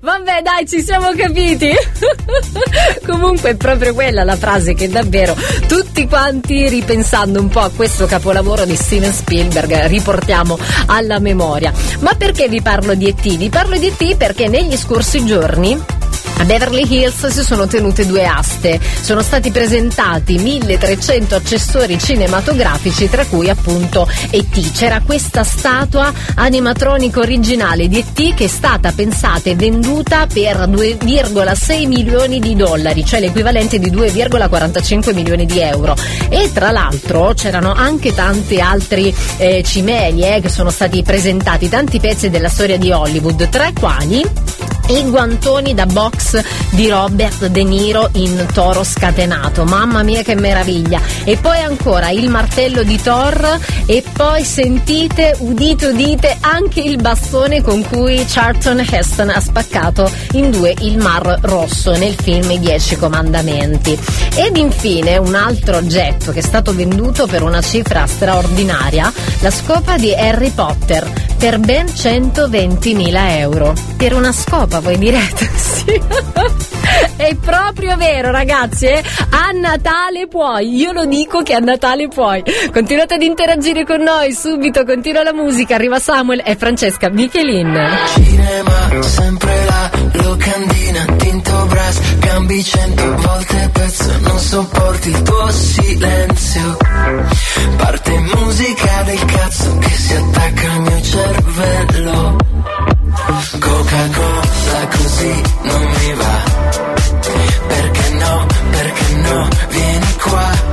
Vabbè, dai, ci siamo capiti. (laughs) Comunque è proprio quella la frase che davvero tutti quanti, ripensando un po' a questo capolavoro di Steven Spielberg, riportiamo alla memoria. Ma perché vi parlo di E.T.? Vi parlo di E.T. perché negli scorsi giorni a Beverly Hills si sono tenute due aste, sono stati presentati 1300 accessori cinematografici tra cui appunto E.T. C'era questa statua animatronica originale di E.T. che è stata pensata e venduta per 2,6 milioni di dollari, cioè l'equivalente di 2,45 milioni di euro. E tra l'altro c'erano anche tanti altri eh, cimeli eh, che sono stati presentati, tanti pezzi della storia di Hollywood, tra i quali i guantoni da box di Robert De Niro in toro scatenato. Mamma mia che meraviglia! E poi ancora il martello di Thor e poi sentite, udite, udite anche il bastone con cui Charlton Heston ha spaccato in due il Mar Rosso nel film I Dieci Comandamenti. Ed infine un altro oggetto che è stato venduto per una cifra straordinaria, la scopa di Harry Potter per ben 120.000 euro. Per una scopa, voi direte? (laughs) Sì. È proprio vero, ragazzi. eh? A Natale puoi. Io lo dico che a Natale puoi. Continuate ad interagire con noi. Subito continua la musica. Arriva Samuel e Francesca Michelin. Cinema, sempre la locandina, tinto brass, cambi cento volte pezzo, non sopporti il tuo silenzio. Parte musica del cazzo che si attacca al mio cervello. Coca-Cola così non mi va. Perché no, perché no, vieni qua.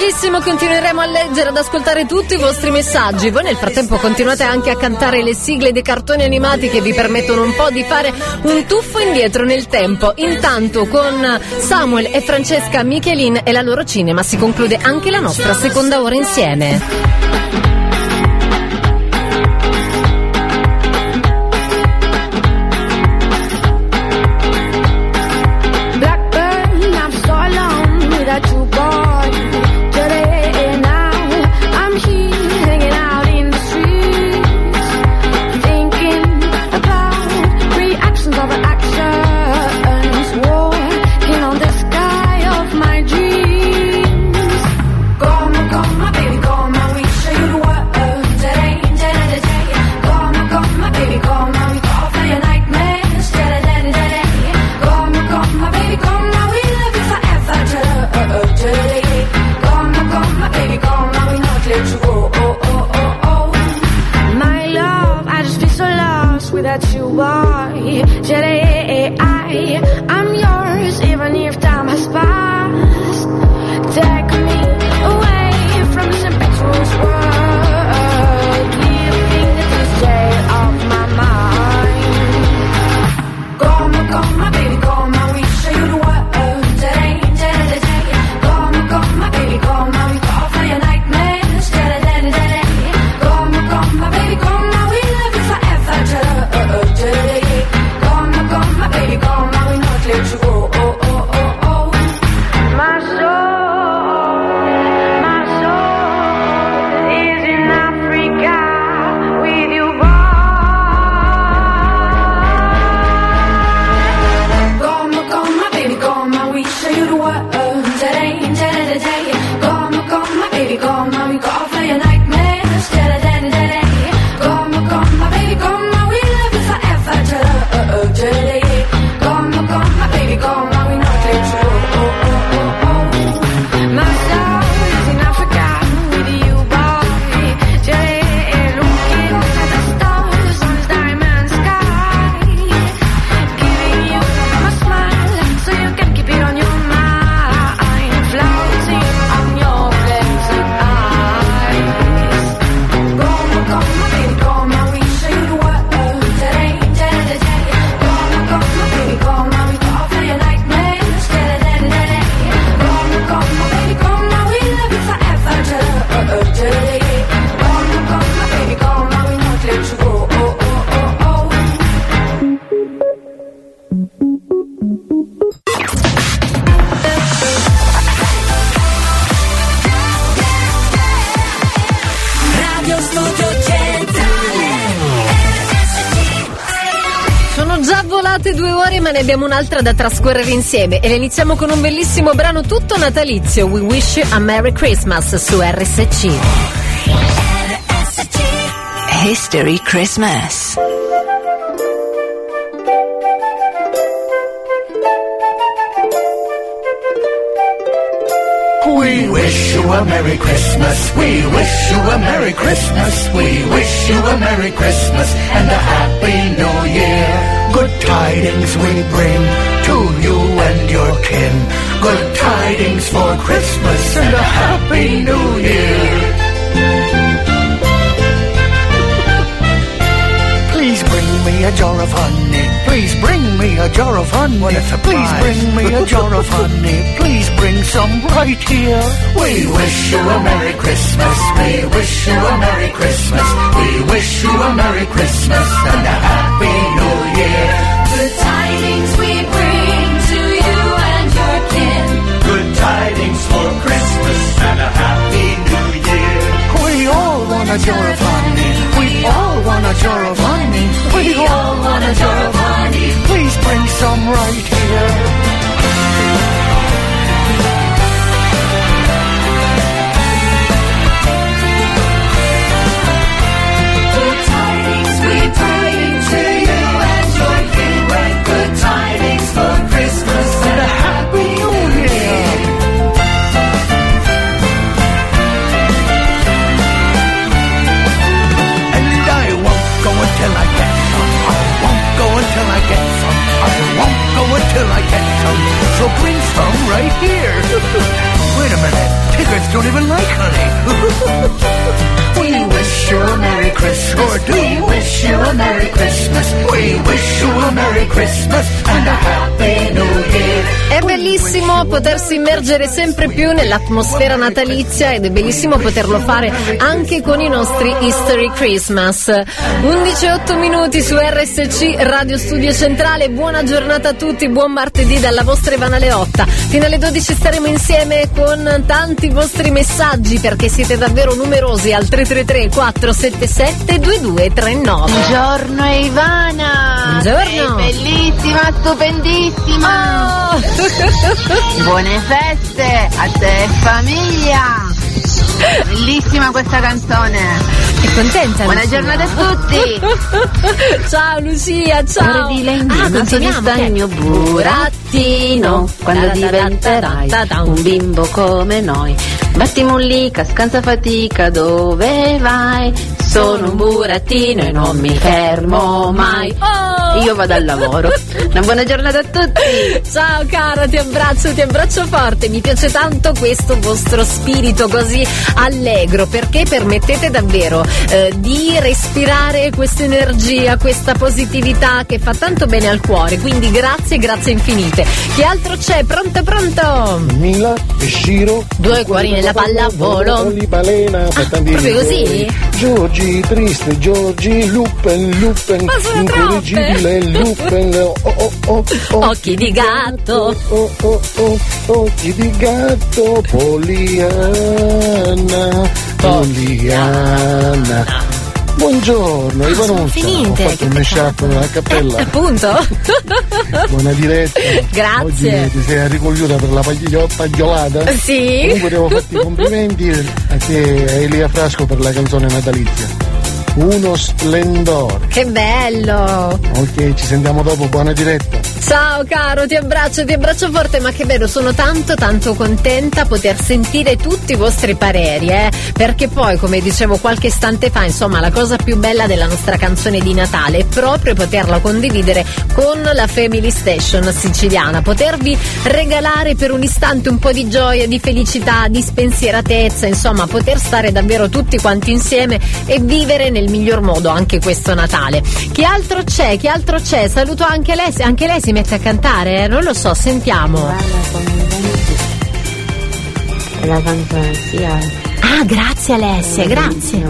Pochissimo continueremo a leggere, ad ascoltare tutti i vostri messaggi. Voi nel frattempo continuate anche a cantare le sigle dei cartoni animati che vi permettono un po' di fare un tuffo indietro nel tempo. Intanto con Samuel e Francesca Michelin e la loro cinema si conclude anche la nostra seconda ora insieme. Un'altra da trascorrere insieme. E le iniziamo con un bellissimo brano tutto natalizio. We wish a Merry Christmas su RSC. History Christmas. We wish you a Merry Christmas. We wish you a Merry Christmas. We wish you a Merry Christmas and a Happy New Year. Good tidings we bring to you and your kin. Good tidings for Christmas and a Happy New Year. Please bring me a jar of honey. Please bring me a jar of honey. Please bring me a jar of (laughs) honey. Please bring some right here. We wish you a Merry Christmas. We wish you a Merry Christmas. We wish you a Merry Christmas and a Happy New Year. Good tidings we bring to you and your kin. Good tidings for Christmas and a Happy New Year. We all want a jar of honey. We all want a jar of honey. We all want a jar of honey. Bring some right here. will bring some right here. (laughs) Wait a minute. Piglets don't even like honey. we were sure Merry Christmas. We wish you a Merry Christmas. We wish you a Merry Christmas and a Happy New Year. È bellissimo potersi immergere sempre più nell'atmosfera natalizia ed è bellissimo poterlo fare anche con i nostri History Christmas. 11-8 minuti su RSC Radio Studio Centrale. Buona giornata a tutti, buon martedì dalla vostra Ivana Leotta. Fino alle 12 staremo insieme con tanti vostri messaggi perché siete davvero numerosi al 333 477 2239. Buongiorno Ivana! Buongiorno. Sei bellissima, stupendissima! (laughs) Buone feste a te e famiglia! Bellissima questa canzone! È contenta Buona Lucia? giornata a tutti! (laughs) ciao Lucia, ciao! Ora di lei Ah, continuiamo, il mio burattino quando diventerai un bimbo come noi. Battimo lì, scansa fatica, dove vai? Sono un burattino e non mi fermo mai. Io vado al lavoro. Una buona giornata a tutti! Ciao cara, ti abbraccio, ti abbraccio forte. Mi piace tanto questo vostro spirito così allegro perché permettete davvero eh, di respirare questa energia, questa positività che fa tanto bene al cuore. Quindi grazie, grazie infinite. Che altro c'è? Pronto, pronto? Mila e Shiro Due cuori nella pallavolo. Oli balena Ah, proprio così? Giorgi triste Giorgi Lupen Lupen Ma sono incorreggibile Lupen (laughs) oh oh oh oh Occhi di gatto. oh oh oh occhi di gatto Poliana Poliana Buongiorno, Ah, sono Ivanuccia. finite, Ho fatto un mashup a cappella. Appunto. (laughs) Buona diretta. (laughs) Grazie. Oggi ti sei ricogliuta per la pagli- pagliolata? Sì. Comunque devo farti i complimenti a te e Elia Frasco per la canzone natalizia. Uno splendore. Che bello! Ok, ci sentiamo dopo, buona diretta. Ciao caro, ti abbraccio, ti abbraccio forte, ma che bello, sono tanto tanto contenta poter sentire tutti i vostri pareri, eh? Perché poi, come dicevo qualche istante fa, insomma, la cosa più bella della nostra canzone di Natale è proprio poterla condividere con la Family Station siciliana, potervi regalare per un istante un po' di gioia, di felicità, di spensieratezza, insomma, poter stare davvero tutti quanti insieme e vivere nel miglior modo anche questo Natale. Che altro c'è? Che altro c'è? Saluto anche lei, anche lei si mette a cantare, eh? non lo so, sentiamo. La canzone sia Ah, grazie Alessia, grazie. (laughs)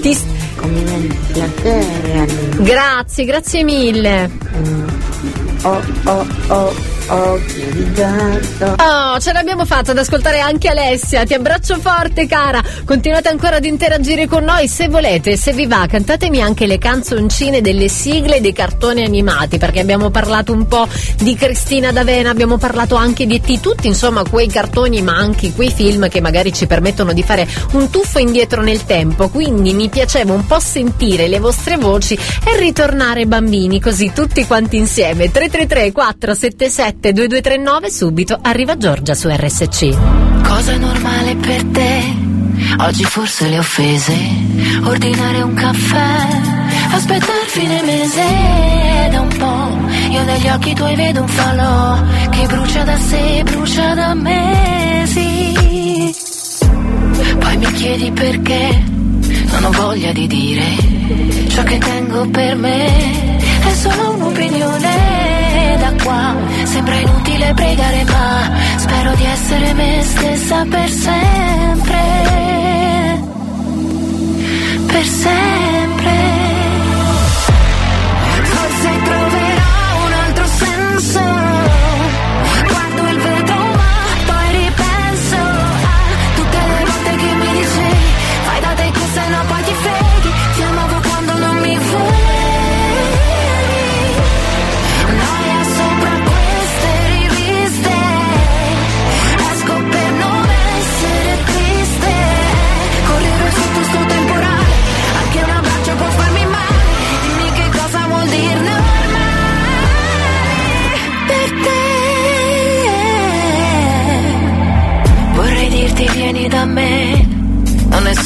Ti-. Grazie, grazie mille. Oh oh oh Oh, ce l'abbiamo fatta ad ascoltare anche Alessia. Ti abbraccio forte, cara. Continuate ancora ad interagire con noi se volete, se vi va. Cantatemi anche le canzoncine delle sigle dei cartoni animati, perché abbiamo parlato un po' di Cristina D'Avena, abbiamo parlato anche di E.T. Tutti, insomma, quei cartoni, ma anche quei film che magari ci permettono di fare un tuffo indietro nel tempo. Quindi mi piaceva un po' sentire le vostre voci e ritornare bambini, così tutti quanti insieme. 333 477 2239 subito arriva Giorgia su RSC. Cosa è normale per te? Oggi forse le offese. Ordinare un caffè. Aspettare fine mese da un po'. Io negli occhi tuoi vedo un falò che brucia da sé, brucia da mesi. Poi mi chiedi perché non ho voglia di dire ciò che tengo per me. È solo un'opinione da qua. Sembra inutile pregare, ma spero di essere me stessa per sempre. Per sempre. Forse troverò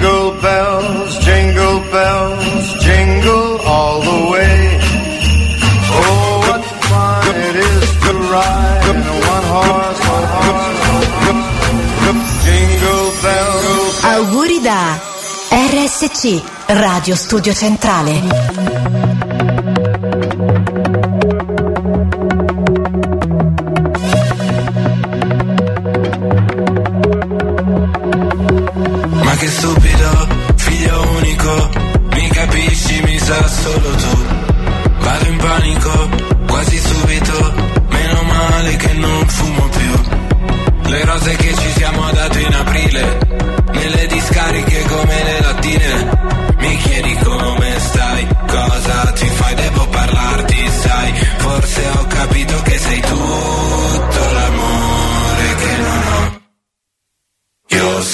Jingle bells, jingle bells, jingle all the way. Oh, what fun it is to ride in a one horse, one horse, jingle bells. Auguri da RSC, Radio Studio Centrale.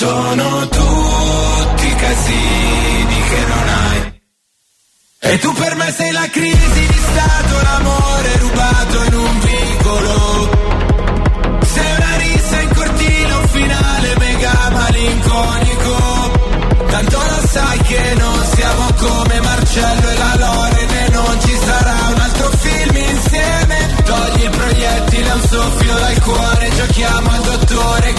Sono tutti i casini che non hai. E tu per me sei la crisi di stato, l'amore rubato in un vicolo. Sei una rissa in cortile, un finale mega malinconico. Tanto lo sai che non siamo come Marcello e la Loren e non ci sarà un altro film insieme. Togli il proiettile a un soffio dal cuore, giochiamo al dottore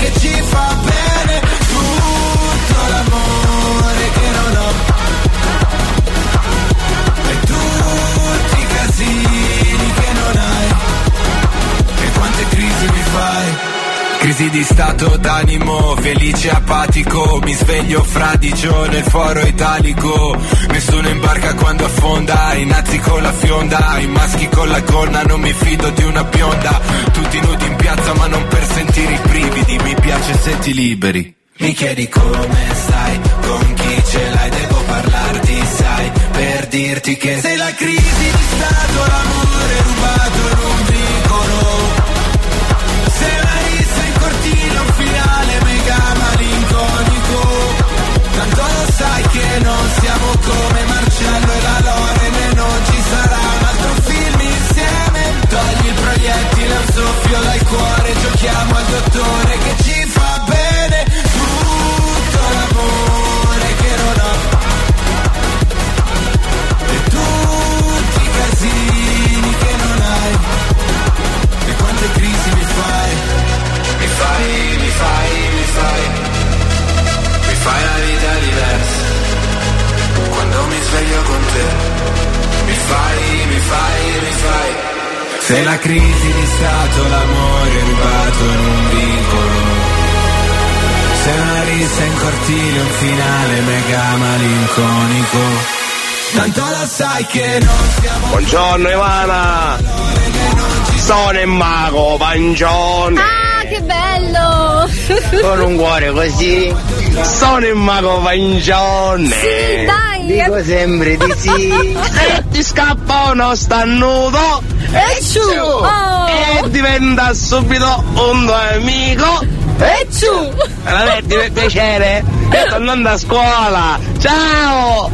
Di stato d'animo, felice apatico, mi sveglio fradicio nel foro italico, nessuno imbarca quando affonda, i nazi con la fionda, i maschi con la gonna, non mi fido di una bionda, tutti nudi in piazza ma non per sentire i brividi, mi piace se ti liberi. Mi chiedi come stai, con chi ce l'hai, devo parlarti, sai, per dirti che sei la crisi di stato, l'amore rubato in giochiamo al dottore che ci fa bene. Tutto l'amore che non ho. E tutti i casini che non hai. E quante crisi mi fai? Mi fai, mi fai, mi fai. Mi fai la vita diversa. Quando mi sveglio con te. Mi fai, mi fai. Sei la crisi di stato, l'amore rubato in un vicolo. Sei una rissa in cortile, un finale mega malinconico. Tanto lo sai che non siamo Buongiorno Ivana! Sono il mago, buongiorno! Ah, che bello! (laughs) Con un cuore così. Sono il mago, buongiorno! Sì, dai! Dico sempre di sì. (laughs) Se ti scappa uno stannuto E ciù! Oh! e diventa subito un tuo amico. E ciù! Allora, ti fa piacere? Sto andando a scuola. Ciao!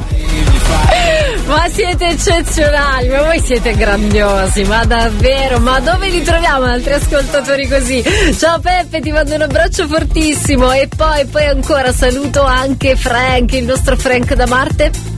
Ma siete eccezionali, ma voi siete grandiosi, ma davvero, ma dove li troviamo altri ascoltatori così? Ciao Peppe, ti mando un abbraccio fortissimo e poi, poi ancora saluto anche Frank, il nostro Frank da Marte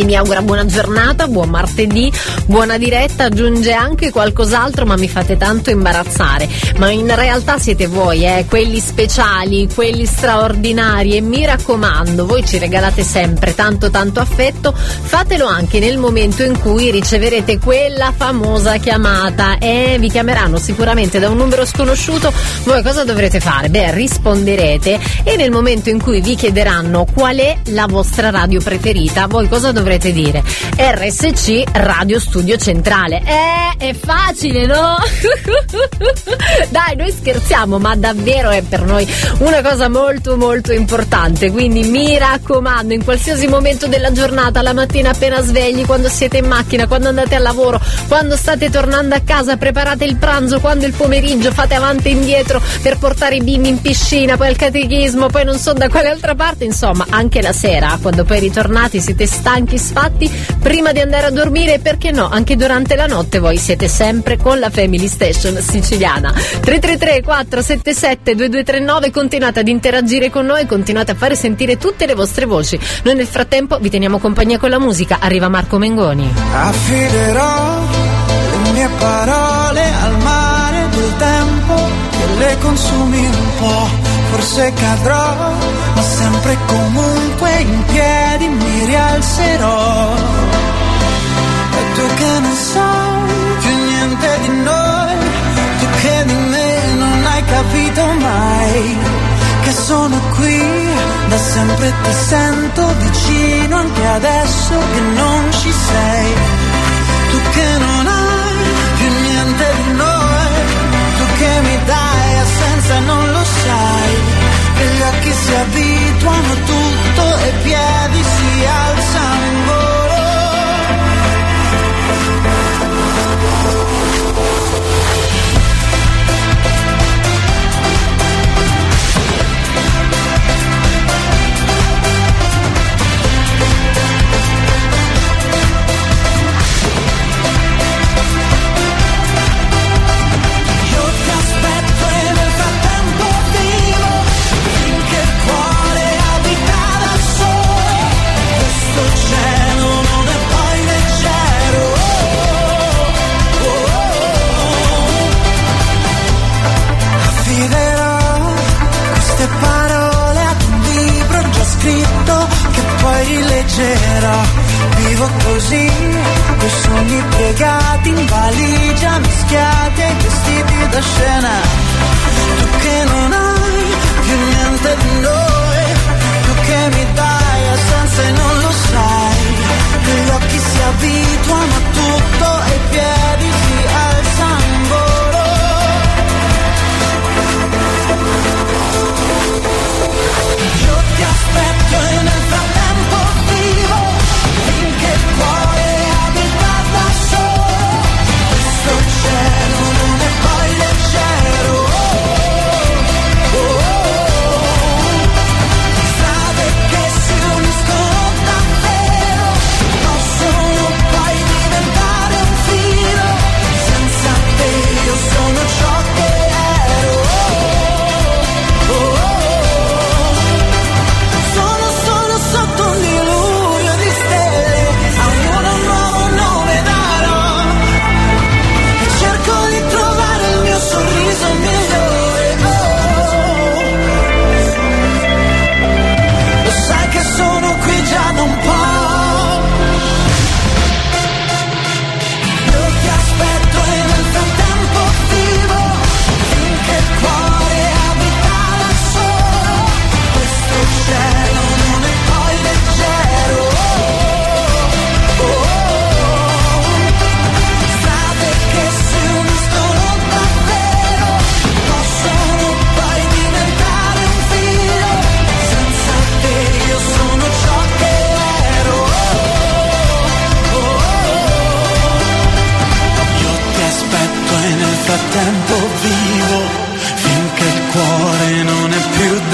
chi mi augura buona giornata, buon martedì, buona diretta, aggiunge anche qualcos'altro ma mi fate tanto imbarazzare. Ma in realtà siete voi, eh, quelli speciali, quelli straordinari e mi raccomando, voi ci regalate sempre tanto tanto affetto, fatelo anche nel momento in cui riceverete quella famosa chiamata e vi chiameranno sicuramente da un numero sconosciuto, voi cosa dovrete fare? Beh, risponderete e nel momento in cui vi chiederanno qual è la vostra radio preferita, voi cosa dovrete dire? RSC Radio Studio Centrale. Eh, è facile, no? (laughs) Dai, noi scherziamo, ma davvero è per noi una cosa molto molto importante, quindi mi raccomando, in qualsiasi momento della giornata, la mattina appena svegli, quando siete in macchina, quando andate al lavoro, quando state tornando a casa, preparate il pranzo, quando il pomeriggio fate avanti e indietro per portare i bimbi in piscina, poi al catechismo, poi non so da quale altra parte, insomma, anche la sera, quando poi ritornati siete stanchi, sfatti, prima di andare a dormire, perché no, anche durante la notte voi siete sempre con la Family Station siciliana. 333 477 2239, continuate ad interagire con noi, continuate a fare sentire tutte le vostre voci. Noi nel frattempo vi teniamo compagnia con la musica, arriva Marco Mengoni. Affiderò le mie parole al mare del tempo che le consumi un po', forse cadrò, ma sempre e comunque in piedi mi rialzerò. E tu che ne sai più niente di noi, tu che di me non hai capito mai, che sono qui da sempre ti sento vicino anche adesso che non ci sei. Tu che non hai più niente di noi, tu che mi dai assenza e non lo sai. Che gli occhi si abituano tutto e i piedi si alzano in volo. Poi rileggerò. Vivo così, coi sogni piegati in valigia, mischiati ai vestiti da scena. Tu che non hai più niente di noi, tu che mi dai assenza e non lo sai. Gli occhi si abituano a tutto e i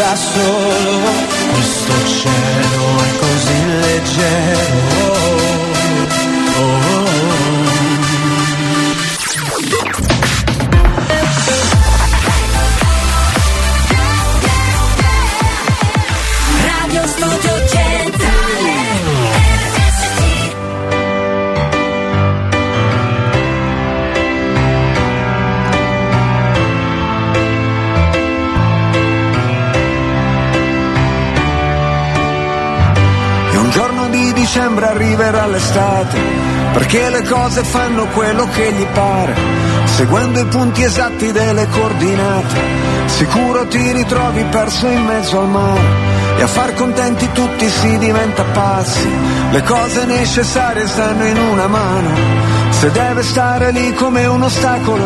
da solo. Questo cielo è così leggero. Dicembre arriverà l'estate, perché le cose fanno quello che gli pare, seguendo i punti esatti delle coordinate. Sicuro ti ritrovi perso in mezzo al mare e a far contenti tutti si diventa pazzi. Le cose necessarie stanno in una mano. Se deve stare lì come un ostacolo,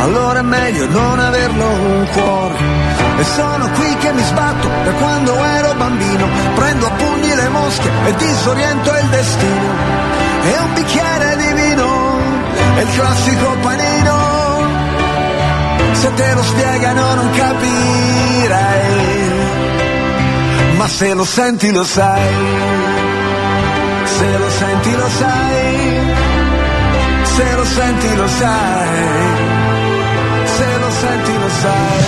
allora è meglio non averlo un cuore. E sono qui che mi sbatto da quando ero bambino, prendo le mosche e disoriento il destino. E un bicchiere di vino, è il classico panino. Se te lo spiegano non capirai ma se lo senti lo sai, se lo senti lo sai, se lo senti lo sai, se lo senti lo sai.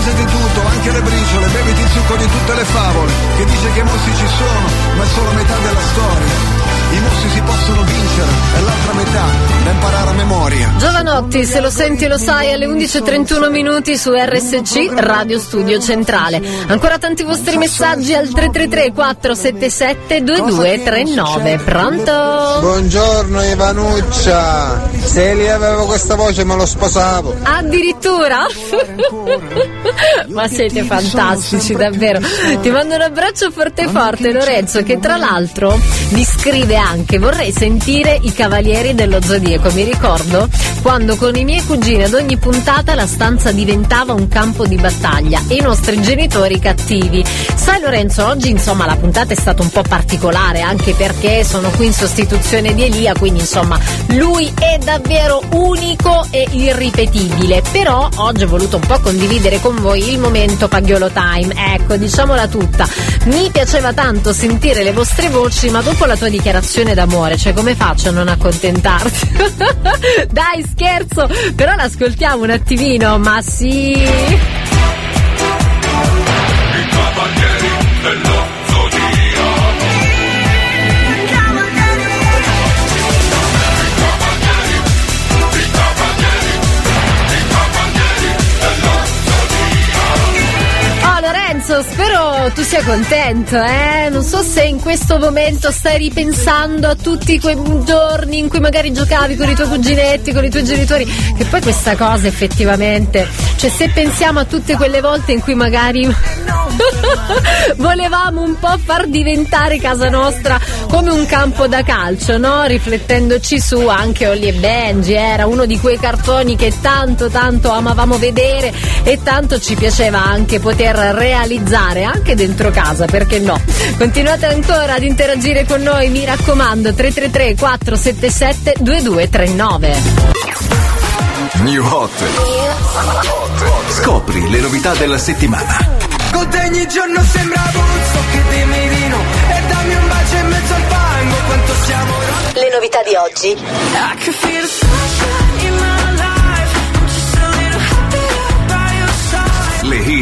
Mangiati tutto, anche le briciole, beviti il succo di tutte le favole, che dice che i mostri ci sono, ma è solo metà della storia. I mostri si possono vincere, è l'altra metà da imparare a memoria. Giovanotti, se lo senti lo sai, alle 11.31 minuti su RSC Radio Studio Centrale. Ancora tanti vostri messaggi al 333 477 2239. Pronto? Buongiorno Ivanuccia, se lì avevo questa voce me lo sposavo. Addirittura? Ma siete fantastici, davvero. Ti mando un abbraccio forte forte, Lorenzo, che tra l'altro mi scrive anche vorrei sentire i Cavalieri dello Zodiaco. Mi ricordo quando con i miei cugini ad ogni puntata la stanza diventava un campo di battaglia e i nostri genitori cattivi. Sai Lorenzo, oggi insomma la puntata è stata un po' particolare anche perché sono qui in sostituzione di Elia, quindi insomma lui è davvero unico e irripetibile. Però oggi ho voluto un po' condividere con voi il momento Pagliolo Time. Ecco, diciamola tutta. Mi piaceva tanto sentire le vostre voci, ma dopo la tua dichiarazione d'amore, cioè come faccio a non accontentarti? (laughs) Dai, scherzo, però l'ascoltiamo un attimino, ma sì. Oh Lorenzo, spero tu sia contento, eh? Non so se in questo momento stai ripensando a tutti quei giorni in cui magari giocavi con i tuoi cuginetti, con i tuoi genitori, che poi questa cosa effettivamente, cioè se pensiamo a tutte quelle volte in cui magari (laughs) volevamo un po' far diventare casa nostra come un campo da calcio, no? Riflettendoci su anche Ollie e Benji, era uno di quei cartoni che tanto tanto amavamo vedere e tanto ci piaceva anche poter realizzare anche dentro casa, perché no? Continuate ancora ad interagire con noi, mi raccomando, 333 477 2239. New Hot. Scopri le novità della settimana. Con te ogni giorno sembra puzzo che dimmi di no E dammi un bacio in mezzo al fango quanto siamo Le novità di oggi.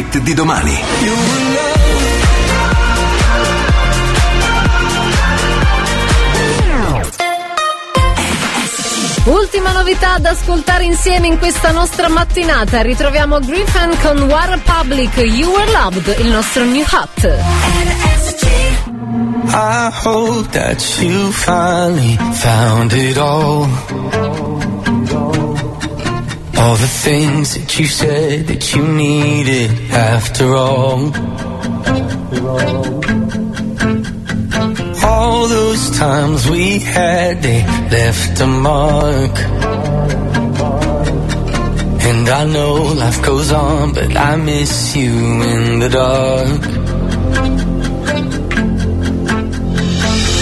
Hit di domani. Ultima novità da ascoltare insieme in questa nostra mattinata. Ritroviamo Griffin con War Republic, You Were Loved, il nostro new hot. I hope that you finally found it all. All the things that you said that you needed after all. All those times we had, they left a mark. And I know life goes on, but I miss you in the dark.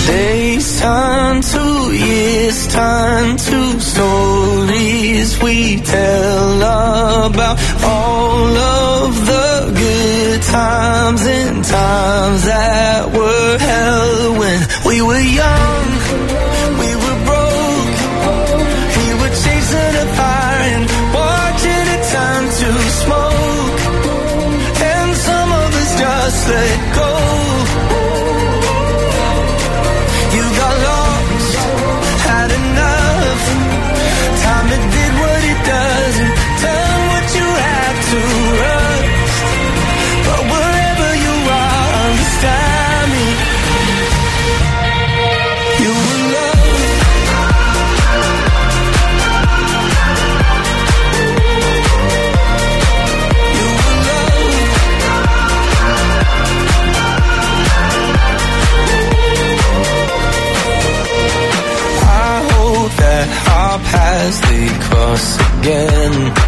Days turn to years, turn to. Stories we tell about all of the good times and times that were hell when we were young, we were broke, we were chasing a fire and watching it turn to smoke, and some of us just let go. Again.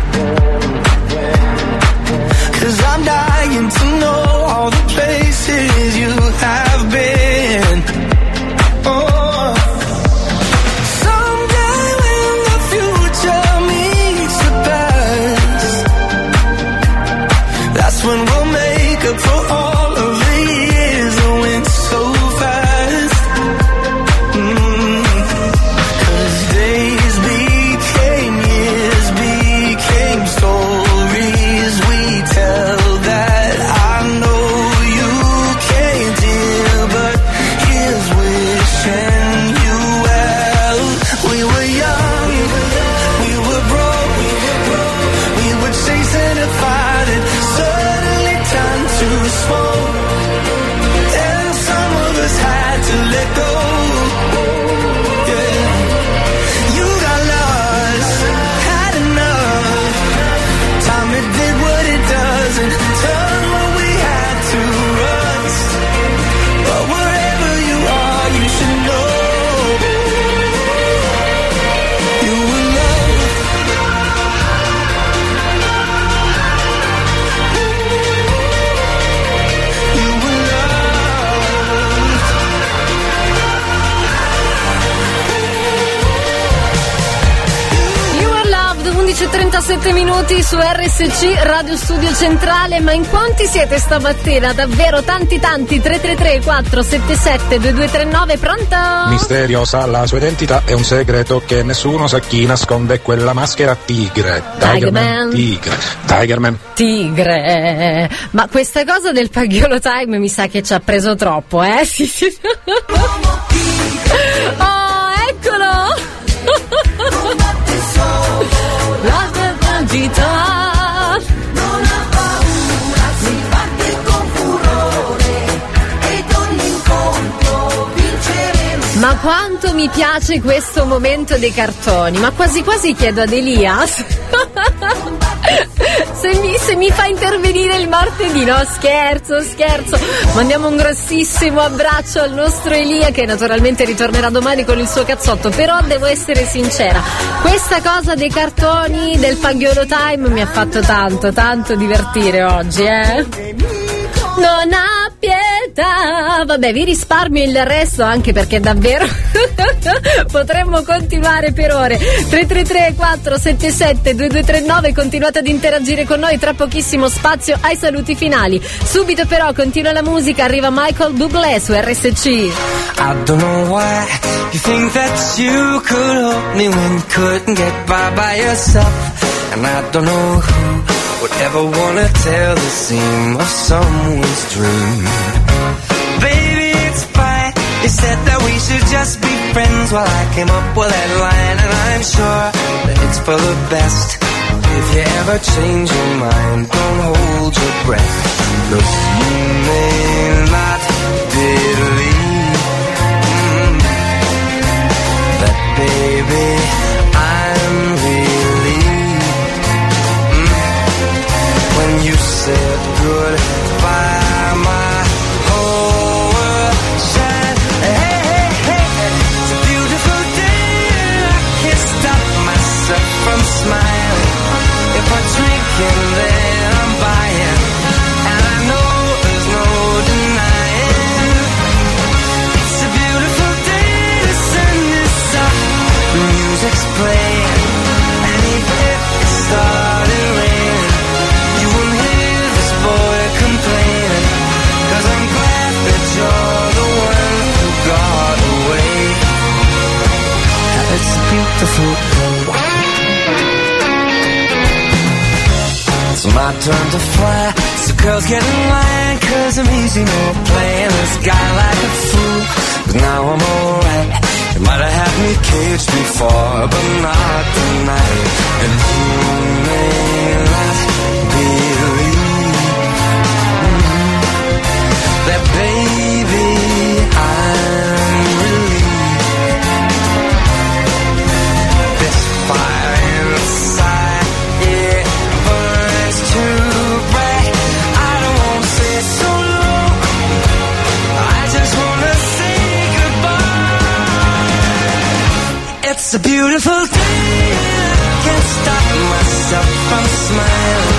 11.37 minuti su RSC Radio Studio Centrale, ma in quanti siete stamattina? Davvero tanti tanti, 333 477 2239, pronto? Misterio sa la sua identità è un segreto che nessuno sa chi nasconde quella maschera tigre. Tigerman. Tigre. Tigerman. Tigre, ma questa cosa del Paghiolo Time mi sa che ci ha preso troppo, eh? (laughs) Sì, sì. Ma quanto mi piace questo momento dei cartoni, ma quasi quasi chiedo ad Elias (laughs) se mi, se mi fa intervenire il martedì, no scherzo, scherzo, mandiamo un grossissimo abbraccio al nostro Elia che naturalmente ritornerà domani con il suo cazzotto, però devo essere sincera, questa cosa dei cartoni del Paghiolo Time mi ha fatto tanto, tanto divertire oggi, eh. Non ha pietà. Vabbè, vi risparmio il resto anche perché davvero (laughs) potremmo continuare per ore. 333 477 2239 continuate ad interagire con noi, tra pochissimo spazio ai saluti finali. Subito però continua la musica, arriva Michael Bublé su RSC. I don't know why you think that you could help me when you couldn't get by by yourself. And I don't know who would ever wanna tell the seam of someone's dream. Baby, it's fine. You said that we should just be friends while I came up with that line, and I'm sure that it's for the best. If you ever change your mind, don't hold your breath. Look, you may not believe mm, that, baby, Beautiful day. It's my turn to fly. So girls get in line, cause I'm easy, no playing this guy like a fool. But now I'm alright. You might have had me caged before, but not tonight. And you may not believe that mm-hmm. It's a beautiful day. I can't stop myself from smiling.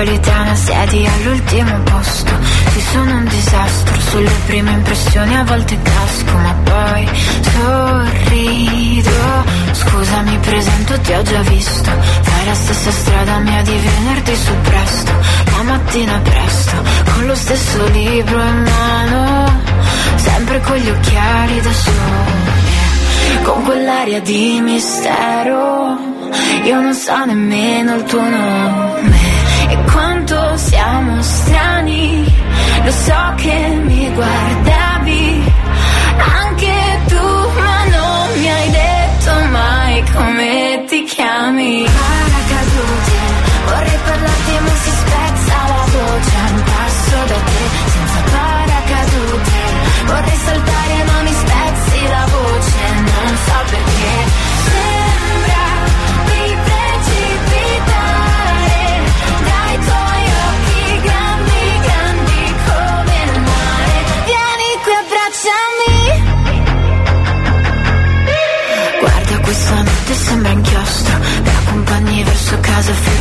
Metropolitana siedi all'ultimo posto. Ci sono un disastro sulle prime impressioni A volte casco ma poi sorrido. Scusa mi presento, ti ho già visto. Fai la stessa strada mia di venerdì su presto. La mattina presto Con lo stesso libro in mano. Sempre con gli occhiali da sole. Con quell'aria di mistero. Io non so nemmeno il tuo nome siamo strani. Lo so che mi guardavi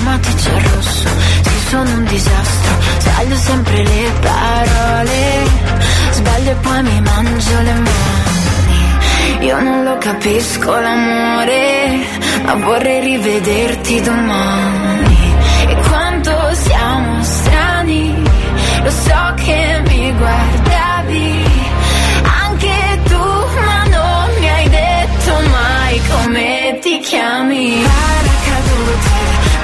automatici al rosso Sì, sono un disastro. Sbaglio sempre le parole Sbaglio e poi mi mangio le mani. Io non lo capisco l'amore Ma vorrei rivederti domani. E quanto siamo strani Lo so che mi guardavi. Anche tu ma non mi hai detto mai Come ti chiami. Paracadute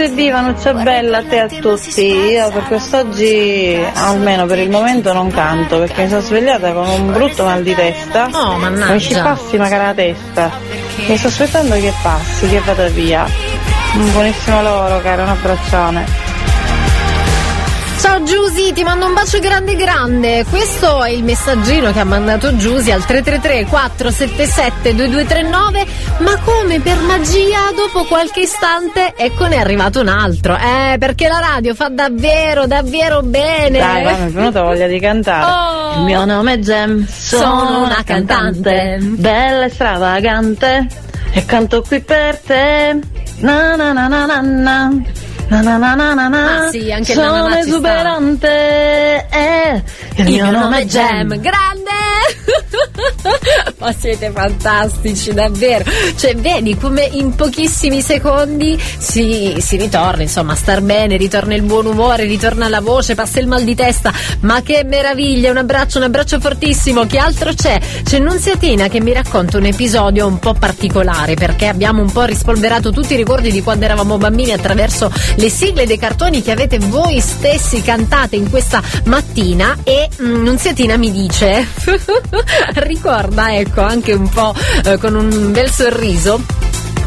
Buon martedì Vanuccia Bella a te e a tutti. Io per quest'oggi, almeno per il momento, non canto perché mi sono svegliata con un brutto mal di testa. Oh, mannaggia. Mi ci passi magari la testa. Mi sto aspettando che passi, che vada via. Un buonissimo lavoro, caro, un abbraccione. Ciao Giusy, ti mando un bacio grande grande. Questo è il messaggino che ha mandato Giusy al 333 477 2239, ma come per magia dopo qualche istante ecco ne è arrivato un altro. Eh, perché la radio fa davvero, davvero bene. Dai, va, mi è venuta voglia di cantare. Oh. Il mio nome è Gem, sono una cantante, bella e stravagante, e canto qui per te. Na na na na na na. Na na na na na na. Ah, sì, anche il Sono na esuberante. Eh, il, mio nome è Gem. Grande! (laughs) Ma siete fantastici, davvero. Cioè, vedi come in pochissimi secondi si, si ritorna, insomma, a star bene, ritorna il buon umore, ritorna la voce, passa il mal di testa. Ma che meraviglia! Un abbraccio, un abbraccio fortissimo. Che altro c'è? C'è Nunziatina che mi racconta un episodio un po' particolare perché abbiamo un po' rispolverato tutti i ricordi di quando eravamo bambini attraverso le sigle dei cartoni che avete voi stessi cantate in questa mattina e mm, Nunziatina mi dice (laughs) ricorda ecco anche un po' eh, con un bel sorriso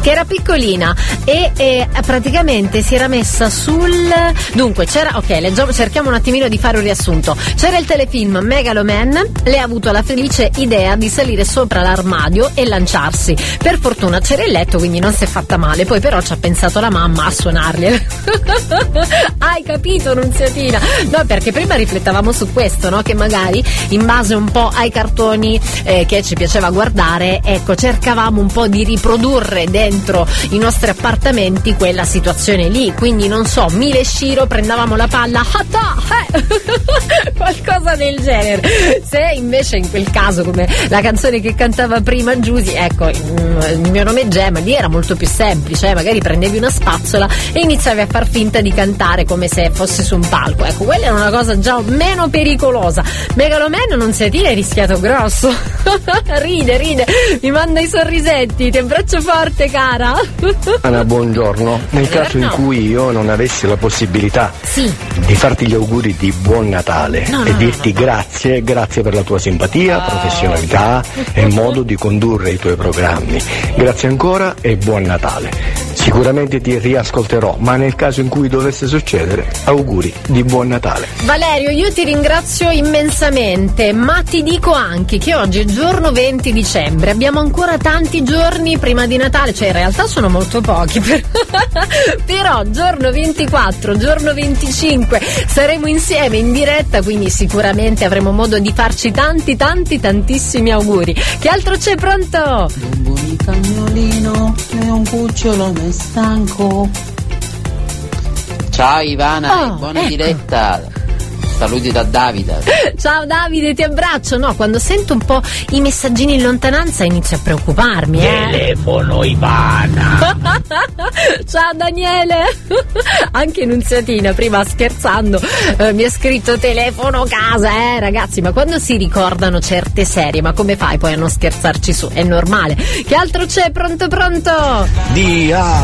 che era piccolina e, e praticamente si era messa sul dunque c'era ok leggiamo, cerchiamo un attimino di fare un riassunto. C'era il telefilm Megaloman lei ha avuto la felice idea di salire sopra l'armadio e lanciarsi. Per fortuna c'era il letto quindi non si è fatta male. Poi però ci ha pensato la mamma a suonargliele (laughs) hai capito Nunziatina no perché prima riflettavamo su questo no? che magari in base un po' ai cartoni eh, che ci piaceva guardare ecco cercavamo un po' di riprodurre dentro i nostri appartamenti quella situazione lì. Quindi non so Mile Shiro prendavamo la palla hata, eh, (laughs) qualcosa del genere. Se invece in quel caso come la canzone che cantava prima Giusy ecco mm, il mio nome è Gemma lì era molto più semplice eh, magari prendevi una spazzola e iniziavi a far finta di cantare come se fosse su un palco. Ecco quella era una cosa già meno pericolosa. Megaloman non si tira è rischiato grosso. (laughs) Ride ride mi manda i sorrisetti ti abbraccio forte cara Anna, buongiorno. Nel caso in cui io non avessi la possibilità di farti gli auguri di buon Natale No, e no, dirti grazie, grazie per la tua simpatia, professionalità e modo di condurre i tuoi programmi. Grazie ancora e buon Natale. Sicuramente ti riascolterò, ma nel caso in cui dovesse succedere, auguri di buon Natale. Valerio, io ti ringrazio immensamente, ma ti dico anche che oggi è giorno 20 dicembre, abbiamo ancora tanti giorni prima di Natale, cioè in realtà sono molto pochi, (laughs) però, però giorno 24, giorno 25 saremo insieme in diretta, quindi sicuramente avremo modo di farci tanti tanti tantissimi auguri. Che altro c'è pronto? Il cagnolino è un cucciolo ne stanco. Ciao Ivana, Oh, buona ecco. diretta. Saluti da Davide. (laughs) Ciao Davide, ti abbraccio. No, quando sento un po' i messaggini in lontananza inizio a preoccuparmi. Eh. Telefono Ivana. (laughs) Ciao Daniele. (laughs) Anche Nunziatina prima scherzando eh, mi ha scritto telefono casa, eh ragazzi, ma quando si ricordano certe serie, ma come fai poi a non scherzarci su? È normale. Che altro c'è? Pronto pronto? D-A-R-G-O-M-Ball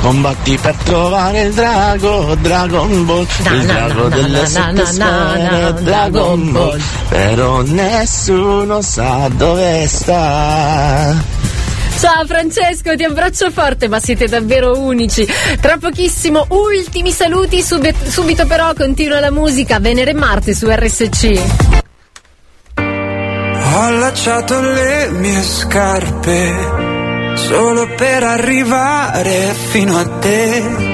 Combatti per trovare il drago Dragon Ball Il drago delle sette sfere Dragon Ball Però nessuno sa dove sta Ciao Francesco, ti abbraccio forte, ma siete davvero unici. Tra pochissimo, ultimi saluti, subito, subito però continua la musica Venere e Marte su RSC. Ho allacciato le mie scarpe solo per arrivare fino a te.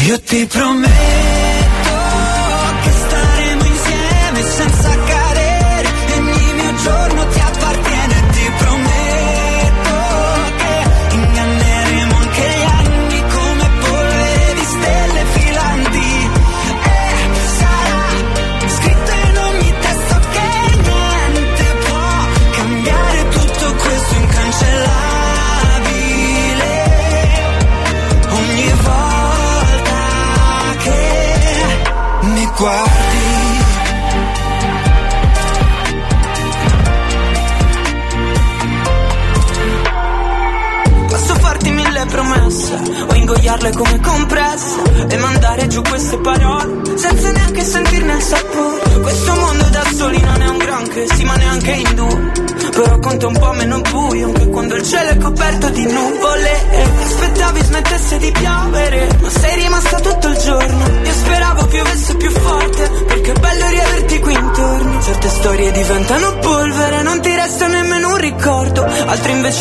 io ti prometto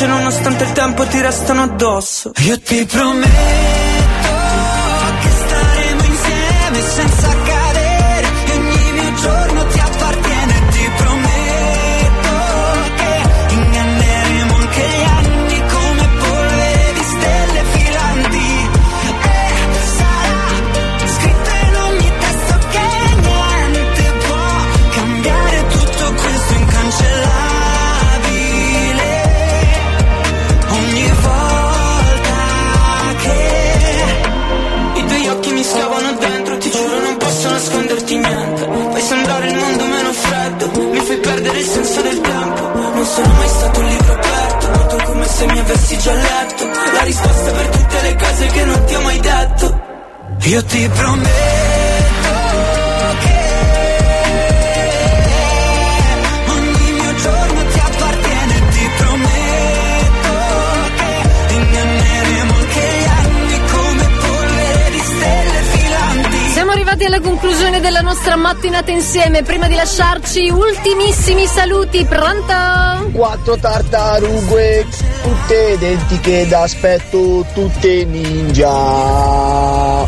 Invece nonostante il tempo ti restano addosso. Io ti prometto che staremo insieme senza avessi già letto. La risposta per tutte le cose che non ti ho mai detto. Io ti prometto che ogni mio giorno ti appartiene. Ti prometto che inganneremo anche gli anni come polvere di stelle filanti. Siamo arrivati alla conclusione della nostra mattinata insieme. Prima di lasciarci, ultimissimi saluti. Pronto? Quattro tartarughe, tutte identiche d'aspetto, tutte ninja.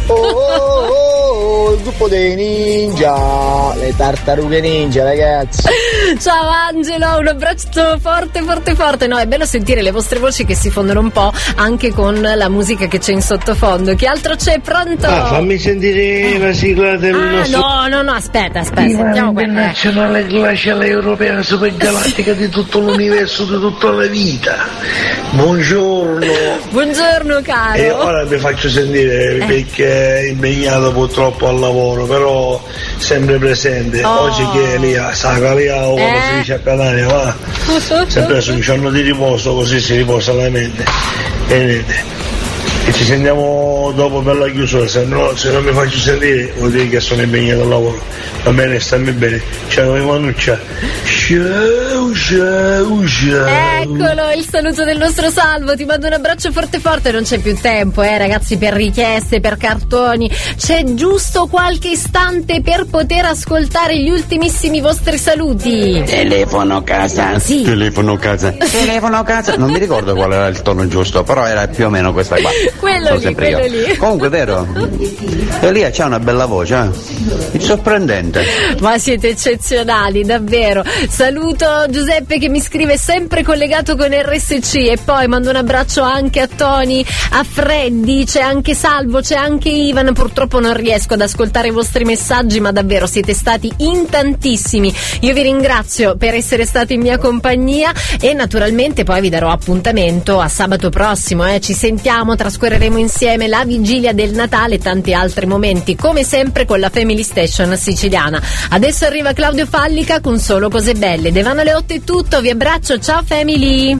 Oh, gruppo dei ninja, le tartarughe ninja, ragazzi. Ciao Angelo, un abbraccio forte, forte, forte. No, è bello sentire le vostre voci che si fondono un po' anche con la musica che c'è in sottofondo. Chi altro c'è? Pronto? Ah, fammi sentire la sigla del Ah, nostro no, no, no, aspetta, aspetta, sentiamo quella. Internazionale glaciale europea supergalattica di tutto l'universo, di tutta la vita. Buongiorno. Buongiorno caro. E ora vi faccio sentire Eh. perché è impegnato purtroppo al lavoro, però sempre presente. Oh. Oggi che è lì a Sagalia o come Eh. si dice a Catania, va. Si è preso un giorno di riposo così si riposa la mente. E niente. E ci sentiamo dopo per la chiusura, se, no, se non mi faccio sentire vuol dire che sono impegnato al lavoro. Va bene, stammi bene. Ciao Emanuccia. Ciao, ciao, ciao. Eccolo il saluto del nostro salvo, ti mando un abbraccio forte forte, non c'è più tempo eh ragazzi per richieste, per cartoni, c'è giusto qualche istante per poter ascoltare gli ultimissimi vostri saluti. Telefono casa. Sì. Telefono casa. (laughs) Telefono casa, non mi ricordo qual era il tono giusto, però era più o meno questa qua. (laughs) Quello Sono lì, sempre io. quello lì. Comunque vero, Elia c'ha una bella voce, eh? Sorprendente. Ma siete eccezionali, davvero. Saluto Giuseppe che mi scrive sempre collegato con RSC e poi mando un abbraccio anche a Tony, a Freddy, c'è anche Salvo, c'è anche Ivan. Purtroppo non riesco ad ascoltare i vostri messaggi, ma davvero siete stati in tantissimi. Io vi ringrazio per essere stati in mia compagnia e naturalmente poi vi darò appuntamento a sabato prossimo. eh. Ci sentiamo, trascorreremo insieme la vigilia del Natale e tanti altri momenti, come sempre con la Family Station siciliana. Adesso arriva Claudio Fallica con solo cose belle. Devano alle 8 è tutto, vi abbraccio, ciao Family!